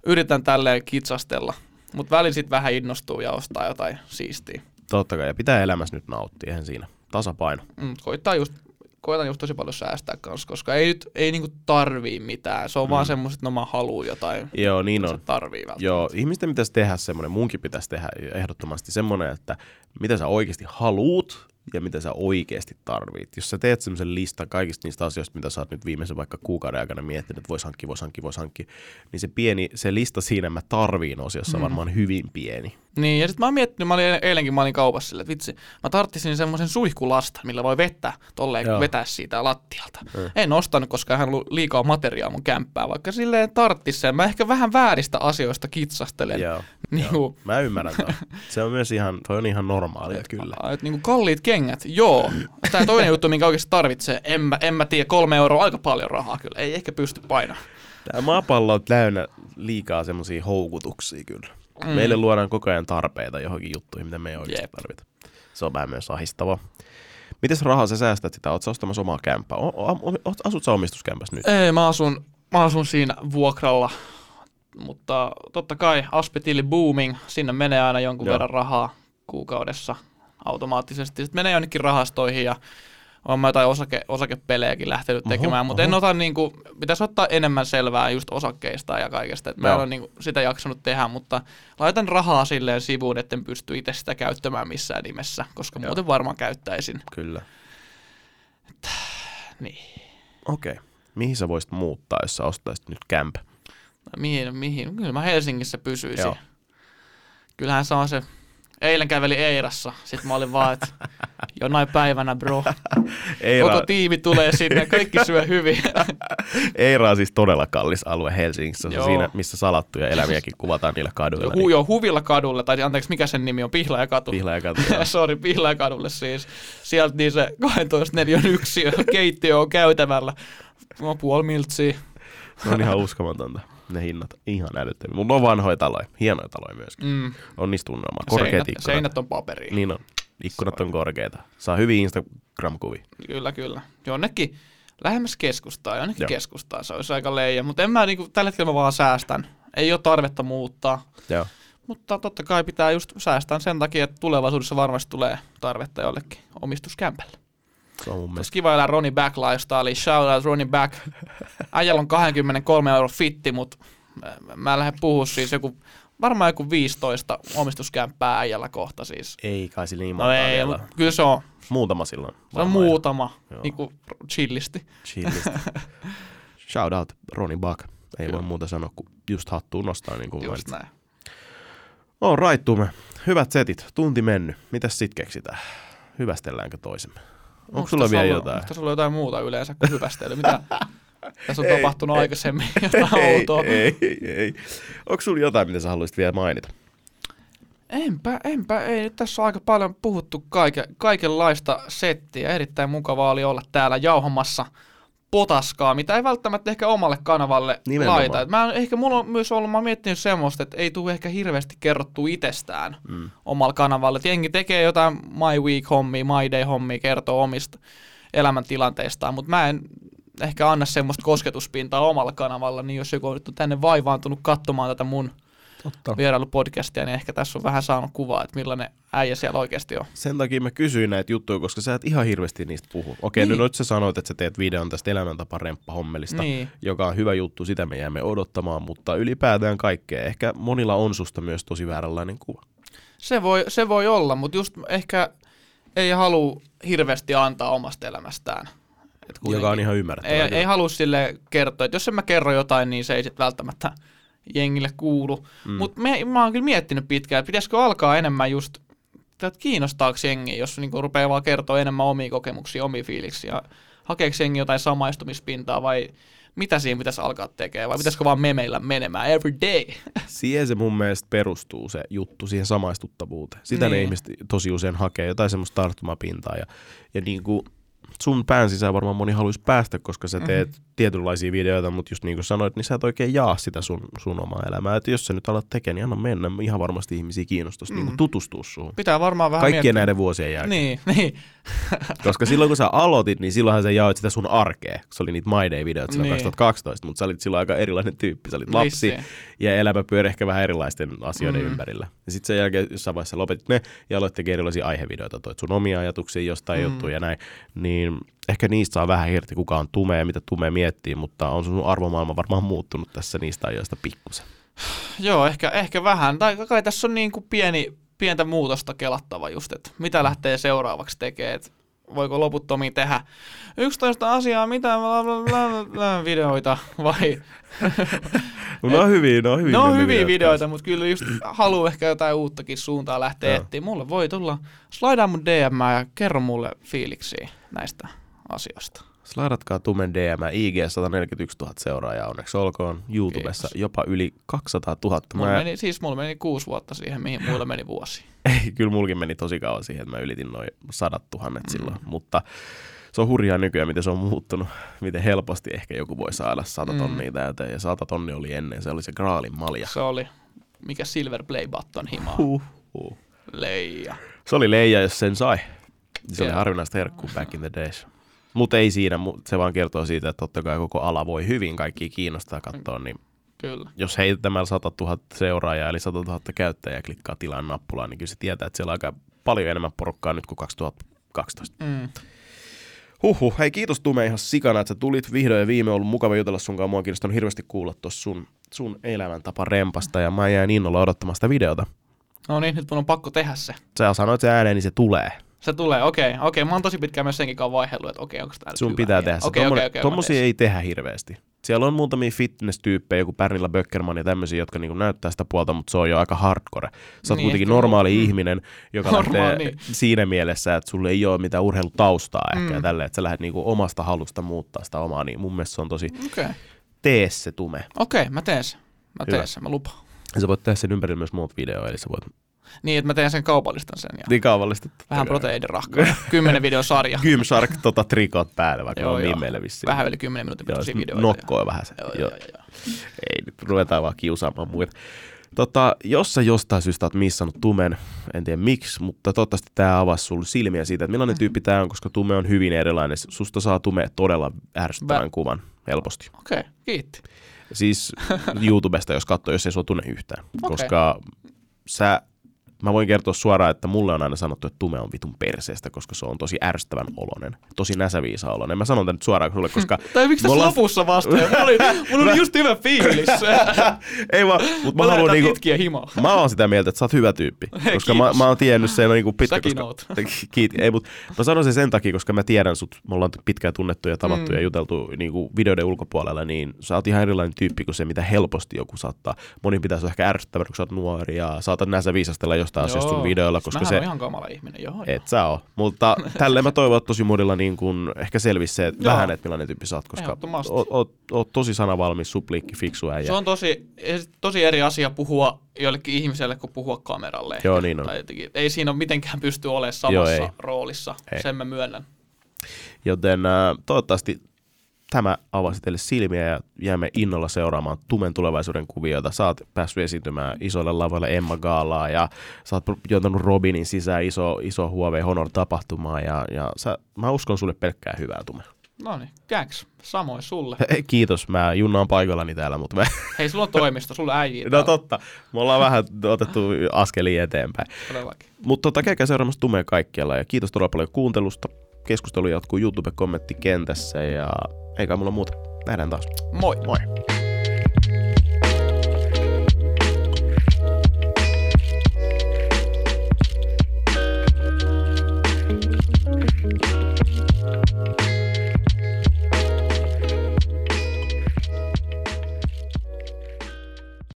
yritän tälleen kitsastella. Mutta välin sit vähän innostuu ja ostaa jotain siistiä. Totta kai, ja pitää elämässä nyt nauttia, eihän siinä. Tasapaino. Mm, koittaa just, koitan just tosi paljon säästää kanssa, koska ei nyt ei niinku tarvii mitään. Se on mm. vaan semmoiset, että no mä haluun jotain. Joo, niin on. tarvii välttämättä. Joo, ihmisten pitäisi tehdä semmoinen, munkin pitäisi tehdä ehdottomasti semmoinen, että mitä sä oikeasti haluut ja mitä sä oikeasti tarvit. Jos sä teet semmoisen listan kaikista niistä asioista, mitä sä oot nyt viimeisen vaikka kuukauden aikana miettinyt, että vois hankkia, vois hankkia, vois hankkia, niin se pieni, se lista siinä mä tarviin osiossa on varmaan hyvin pieni. Niin, ja sitten mä oon miettinyt, mä olin eilenkin mä olin kaupassa silleen, että vitsi, mä tarttisin semmoisen suihkulasta, millä voi vettä tolleen Joo. vetää siitä lattialta. En ostanut, koska hän ollut liikaa materiaa mun kämppää, vaikka silleen tarttis sen. Mä ehkä vähän vääristä asioista kitsastelen. Joo. Niin kuin, Mä ymmärrän toi. Se on myös ihan, toi on ihan normaalia kyllä. Et niinku kalliit kengät, joo. Tämä toinen juttu, minkä oikeasti tarvitsee, en mä, en mä tiedä, kolme euroa aika paljon rahaa kyllä. Ei ehkä pysty painamaan. Tämä maapallo on täynnä liikaa semmoisia houkutuksia kyllä. Mm. Meille luodaan koko ajan tarpeita johonkin juttuihin, mitä me ei oikeasti Jep. tarvita. Se on vähän myös ahistavaa. Mites rahaa sä säästät sitä? Sä ostamassa omaa kämppää? Asut sä omistuskämpässä nyt? Ei, mä asun, mä asun siinä vuokralla, mutta totta kai Aspetili Booming, sinne menee aina jonkun Joo. verran rahaa kuukaudessa automaattisesti. Sitten menee jonnekin rahastoihin ja on mä jotain osake, osakepelejäkin lähtenyt tekemään, mutta en ota niinku, pitäisi ottaa enemmän selvää just osakkeista ja kaikesta. Et mä en ole niinku sitä jaksanut tehdä, mutta laitan rahaa silleen sivuun, etten pysty itse sitä käyttämään missään nimessä, koska Joo. muuten varmaan käyttäisin. Kyllä. Niin. Okei. Okay. Mihin sä voisit muuttaa, jos sä ostaisit nyt kämpä? Mihin, mihin? Kyllä mä Helsingissä pysyisin. Joo. Kyllähän se on se, eilen käveli Eirassa, sit mä olin vaan, että jonain päivänä bro, Eira, koko tiimi tulee sinne, kaikki syö hyvin. Eira on siis todella kallis alue Helsingissä. Se on Joo. siinä, missä salattuja elämiäkin kuvataan niillä kaduilla. Hu, joo, Huvilla kadulle, tai anteeksi, mikä sen nimi on, Pihlajakatu. Pihla ja katu. joo. Sori, Pihlajakadulle siis. Sieltä niin se 12 neliön yksiö, keittiö on käytävällä. No, puoli miltsiä. Se on ihan uskomatonta. Ne hinnat ihan älyttömiä. Mutta on vanhoja taloja, hienoja taloja myöskin. Mm. On niistä tunnelmaa. Korkeat Seinät, ikkunat. seinät on paperia. Niin on. Ikkunat on korkeita. Saa hyviä Instagram-kuvia. Kyllä, kyllä. Jonnekin lähemmäs keskustaa, jonnekin Joo. keskustaa, se olisi aika leija. Mutta en mä niinku, tällä hetkellä mä vaan säästän. Ei ole tarvetta muuttaa. Joo. Mutta totta kai pitää just säästää sen takia, että tulevaisuudessa varmasti tulee tarvetta jollekin omistuskämpälle. Se on mun mielestä. kiva elää Ronnie Back lifestyle, shout out Ronnie Back. Äijällä on 23 euro fitti, mutta mä- mä lähden puhua siis joku, varmaan joku 15 omistuskämppää äijällä kohta siis. Ei kai sillä niin No ei, vielä. kyllä se on, Muutama silloin. se on muutama, Joo. niinku chillisti. Chillistä. Shout out Ronnie Buck. Ei Kyllä. voi muuta sanoa kuin just hattuun nostaa niin kuin Just näin. On raittuumme. Hyvät setit. Tunti mennyt. Mitäs sit keksitään? Hyvästelläänkö toisemme? Onko sulla vielä ollut- jotain? Onko sulla jotain muuta yleensä kuin hyvästely? Mitä tässä on tapahtunut aikaisemmin jotain ei, outoa? ei, ei. Onko sulla jotain, mitä sä haluaisit vielä mainita? Enpä, enpä, ei. Nyt tässä on aika paljon puhuttu kaike, kaikenlaista settiä. Erittäin mukavaa oli olla täällä jauhamassa potaskaa, mitä ei välttämättä ehkä omalle kanavalle Nimenomaan. laita. Et mä, en- ehkä mulla on myös ollut, mä oon miettinyt semmoista, että ei tule ehkä hirveästi kerrottu itsestään Mm. omalla kanavalle. Et jengi tekee jotain My Week-hommia, My Day-hommia, kertoo omista elämäntilanteistaan, mutta mä en ehkä anna semmoista kosketuspintaa omalla kanavalla, niin jos joku on nyt tänne vaivaantunut katsomaan tätä mun Totta. vierailupodcastia, niin ehkä tässä on vähän saanut kuvaa, että millainen äijä siellä oikeasti on. Sen takia mä kysyin näitä juttuja, koska sä et ihan hirveästi niistä puhu. Okei, Niin. nyt sä sanoit, että sä teet videon tästä elämäntapa-remppahommelista, Niin. joka on hyvä juttu, sitä me jäämme odottamaan, mutta ylipäätään kaikkea. Ehkä monilla on susta myös tosi vääränlainen kuva. Se voi, se voi olla, mutta just ehkä ei halua hirveästi antaa omasta elämästään. Et Joka on ihan ei, ymmärrettävää. ei halua sille kertoa, että jos en mä kerro jotain, niin se ei sitten välttämättä jengille kuulu. Mm. Mutta mä oon kyllä miettinyt pitkään, että pitäisikö alkaa enemmän just, että kiinnostaako jengi, jos niinku rupeaa vaan kertoa enemmän omia kokemuksia, omia fiiliksiä. Hakeeko jengi jotain samaistumispintaa vai mitä siinä pitäisi alkaa tekemään, vai pitäisikö vaan memeillä menemään every day? Siihen se mun mielestä perustuu se juttu, siihen samaistuttavuuteen. Sitä niin. ne ihmiset tosi usein hakee, jotain semmoista tarttumapintaa. Ja, ja niin kuin sun pään sisään varmaan moni haluaisi päästä, koska sä teet mm-hmm. Tietynlaisia videoita, mutta just niin kuin sanoit, niin sä et oikein jaa sitä sun, sun omaa elämää. Että jos sä nyt alat tekemään, niin anna mennä. Ihan varmasti ihmisiä kiinnostaisi mm. niin tutustua suhun. Pitää varmaan vähän Kaikkien miettiä. näiden vuosien jälkeen. Niin, niin. koska silloin kun sä aloitit, niin silloinhan sä jaoit sitä sun arkea. Se oli niitä My Day-videoita silloin niin. 2012, mutta sä olit silloin aika erilainen tyyppi. Sä olit lapsi Lissi. ja elämä pyöri ehkä vähän erilaisten asioiden mm. ympärillä. Ja sitten sen jälkeen jossain vaiheessa lopetit ne ja aloit tekemään erilaisia aihevideoita. Toit sun omia ajatuksia jostain mm. juttuja ja näin. Niin ehkä niistä saa vähän irti, kuka on tumea ja mitä tumea miettii, mutta on sun arvomaailma varmaan muuttunut tässä niistä ajoista pikkusen. Joo, ehkä, ehkä vähän. Tai kai tässä on niin kuin pieni, pientä muutosta kelattava just, että mitä lähtee seuraavaksi tekemään. Että voiko loputtomiin tehdä 11 asiaa, mitä bla, bla, bla, bla, videoita vai... no on hyviä, no on hyviä. Ne on hyviä videoita, mutta kyllä just haluaa ehkä jotain uuttakin suuntaa lähteä etsiä. Mulle voi tulla, slaidaa mun DM ja kerro mulle fiiliksiä näistä asioista. Slaidatkaa Tumen DM, IG 141 000 seuraajaa onneksi olkoon. YouTubessa Kiitos. jopa yli 200 000. Mulla mä... meni, siis mulla meni kuusi vuotta siihen, mihin muilla meni vuosi. Ei, kyllä mulkin meni tosi kauan siihen, että mä ylitin noin sadat tuhannet mm. silloin, mutta se on hurjaa nykyään, miten se on muuttunut, miten helposti ehkä joku voi saada sata mm. tonnia täyteen, ja sata tonni oli ennen, se oli se graalin malja. Se oli, mikä Silver Play Button himaa. Huh, huh. Leija. Se oli leija, jos sen sai. Se yeah. oli harvinaista herkkuu back in the days. Mutta ei siinä, se vaan kertoo siitä, että totta kai koko ala voi hyvin, kaikki kiinnostaa katsoa, niin Kyllä. jos heittämällä 100 000 seuraajaa eli 100 000 käyttäjää klikkaa tilan nappulaa, niin kyllä se tietää, että siellä on aika paljon enemmän porukkaa nyt kuin 2012. Mm. Huhhuh, hei kiitos Tume ihan sikana, että sä tulit vihdoin ja viime ollut mukava jutella sun kanssa. Mua on kiinnostanut hirveästi kuulla tuossa sun, sun elämäntapa rempasta ja mä jäin innolla odottamaan sitä videota. No niin, nyt mun on pakko tehdä se. Sä sanoit se ääneen, niin se tulee. Se tulee, okei. Okay, okei, okay. mä oon tosi pitkään myös senkin kanssa vaihdellut, että okei, okay, onko tää Sun pitää tehdä se. Okay, okay, okay, Tommosia ei tehdä hirveästi. Siellä on muutamia fitness-tyyppejä, joku Pernilla Böckerman ja tämmöisiä, jotka niinku näyttää sitä puolta, mutta se on jo aika hardcore. Sä oot niin, kuitenkin normaali mm. ihminen, joka Normaali. lähtee siinä mielessä, että sulle ei ole mitään urheilutaustaa mm. ehkä ja tälleen, että sä lähdet niinku omasta halusta muuttaa sitä omaa, niin mun mielestä se on tosi... Okay. Tee se tume. Okei, okay, mä teen se. Mä teen se, mä lupaan. Ja sä voit tehdä sen ympärillä myös muut videoja, eli sä voit niin, että mä teen sen kaupallistan sen. Ja niin kaupallistat. Vähän proteiinirahkaa. Kymmenen videon sarja. Gymshark tota trikot päälle, vaikka joo, on niin meille vissiin. Vähän yli kymmenen minuutin pituisia videoita. Nokkoa vähän se. Joo, joo, joo, joo. Ei, nyt ruvetaan vaan kiusaamaan muita. Tota, jos sä jostain syystä oot missannut Tumen, en tiedä miksi, mutta toivottavasti tämä avasi sulle silmiä siitä, että millainen mm-hmm. tyyppi tämä on, koska Tume on hyvin erilainen. Susta saa Tume todella ärsyttävän Vä- kuvan helposti. Okei, okay, kiitti. Siis YouTubesta, jos katsoo, jos ei sua tunne yhtään. Okay. Koska sä Mä voin kertoa suoraan, että mulle on aina sanottu, että tume on vitun perseestä, koska se on tosi ärsyttävän olonen. Tosi näsäviisa olonen. Mä sanon tämän nyt suoraan sulle, koska... tai miksi tässä ollaan... lopussa vasta? Mulla oli, mulla oli just hyvä fiilis. Ei vaan, mutta mä, mä haluan niinku... himaa. Mä oon sitä mieltä, että sä oot hyvä tyyppi. koska mä, mä oon tiennyt sen niinku pitkä... Säkin koska... oot. Kiitos. Ei, mutta mä sanon sen sen takia, koska mä tiedän sut. Me ollaan pitkään tunnettu ja tavattu mm. ja juteltu niinku videoiden ulkopuolella, niin sä oot ihan erilainen tyyppi kuin se, mitä helposti joku saattaa. Moni pitäisi ehkä ärsyttävä, kun sä oot nuori ja saatat näissä viisastella jostain asiasta sun videoilla videoilla. Koska se, ihan kamala ihminen, joo. Et sä oo. Mutta tälleen mä toivon, että tosi monilla niin kun ehkä selvisi se, että vähän, että millainen tyyppi sä oot, koska oot, oot, oot, tosi sanavalmis, supliikki, fiksu äijä. Se on tosi, tosi eri asia puhua jollekin ihmiselle kuin puhua kameralle. Joo, niin on. Tai ei siinä ole mitenkään pysty olemaan samassa Joo, roolissa, ei. sen mä myönnän. Joten äh, toivottavasti tämä avasi teille silmiä ja jäämme innolla seuraamaan Tumen tulevaisuuden kuvioita. Sä oot päässyt esiintymään isoille lavoille Emma Gaalaa ja sä oot joutunut Robinin sisään iso, iso Huawei Honor tapahtumaan ja, ja sä, mä uskon sulle pelkkää hyvää Tume. No niin, käks. Samoin sulle. Kiitos, mä junnaan paikallani täällä, mutta mä... Hei, sulla on toimisto, sulla äijii. no totta, me ollaan vähän otettu askeliin eteenpäin. Mutta tota, käykää seuraamassa Tumeen kaikkialla ja kiitos todella paljon kuuntelusta. Keskustelu jatkuu YouTube-kommenttikentässä ja eikä mulla muuta. Nähdään taas. Moi. Moi.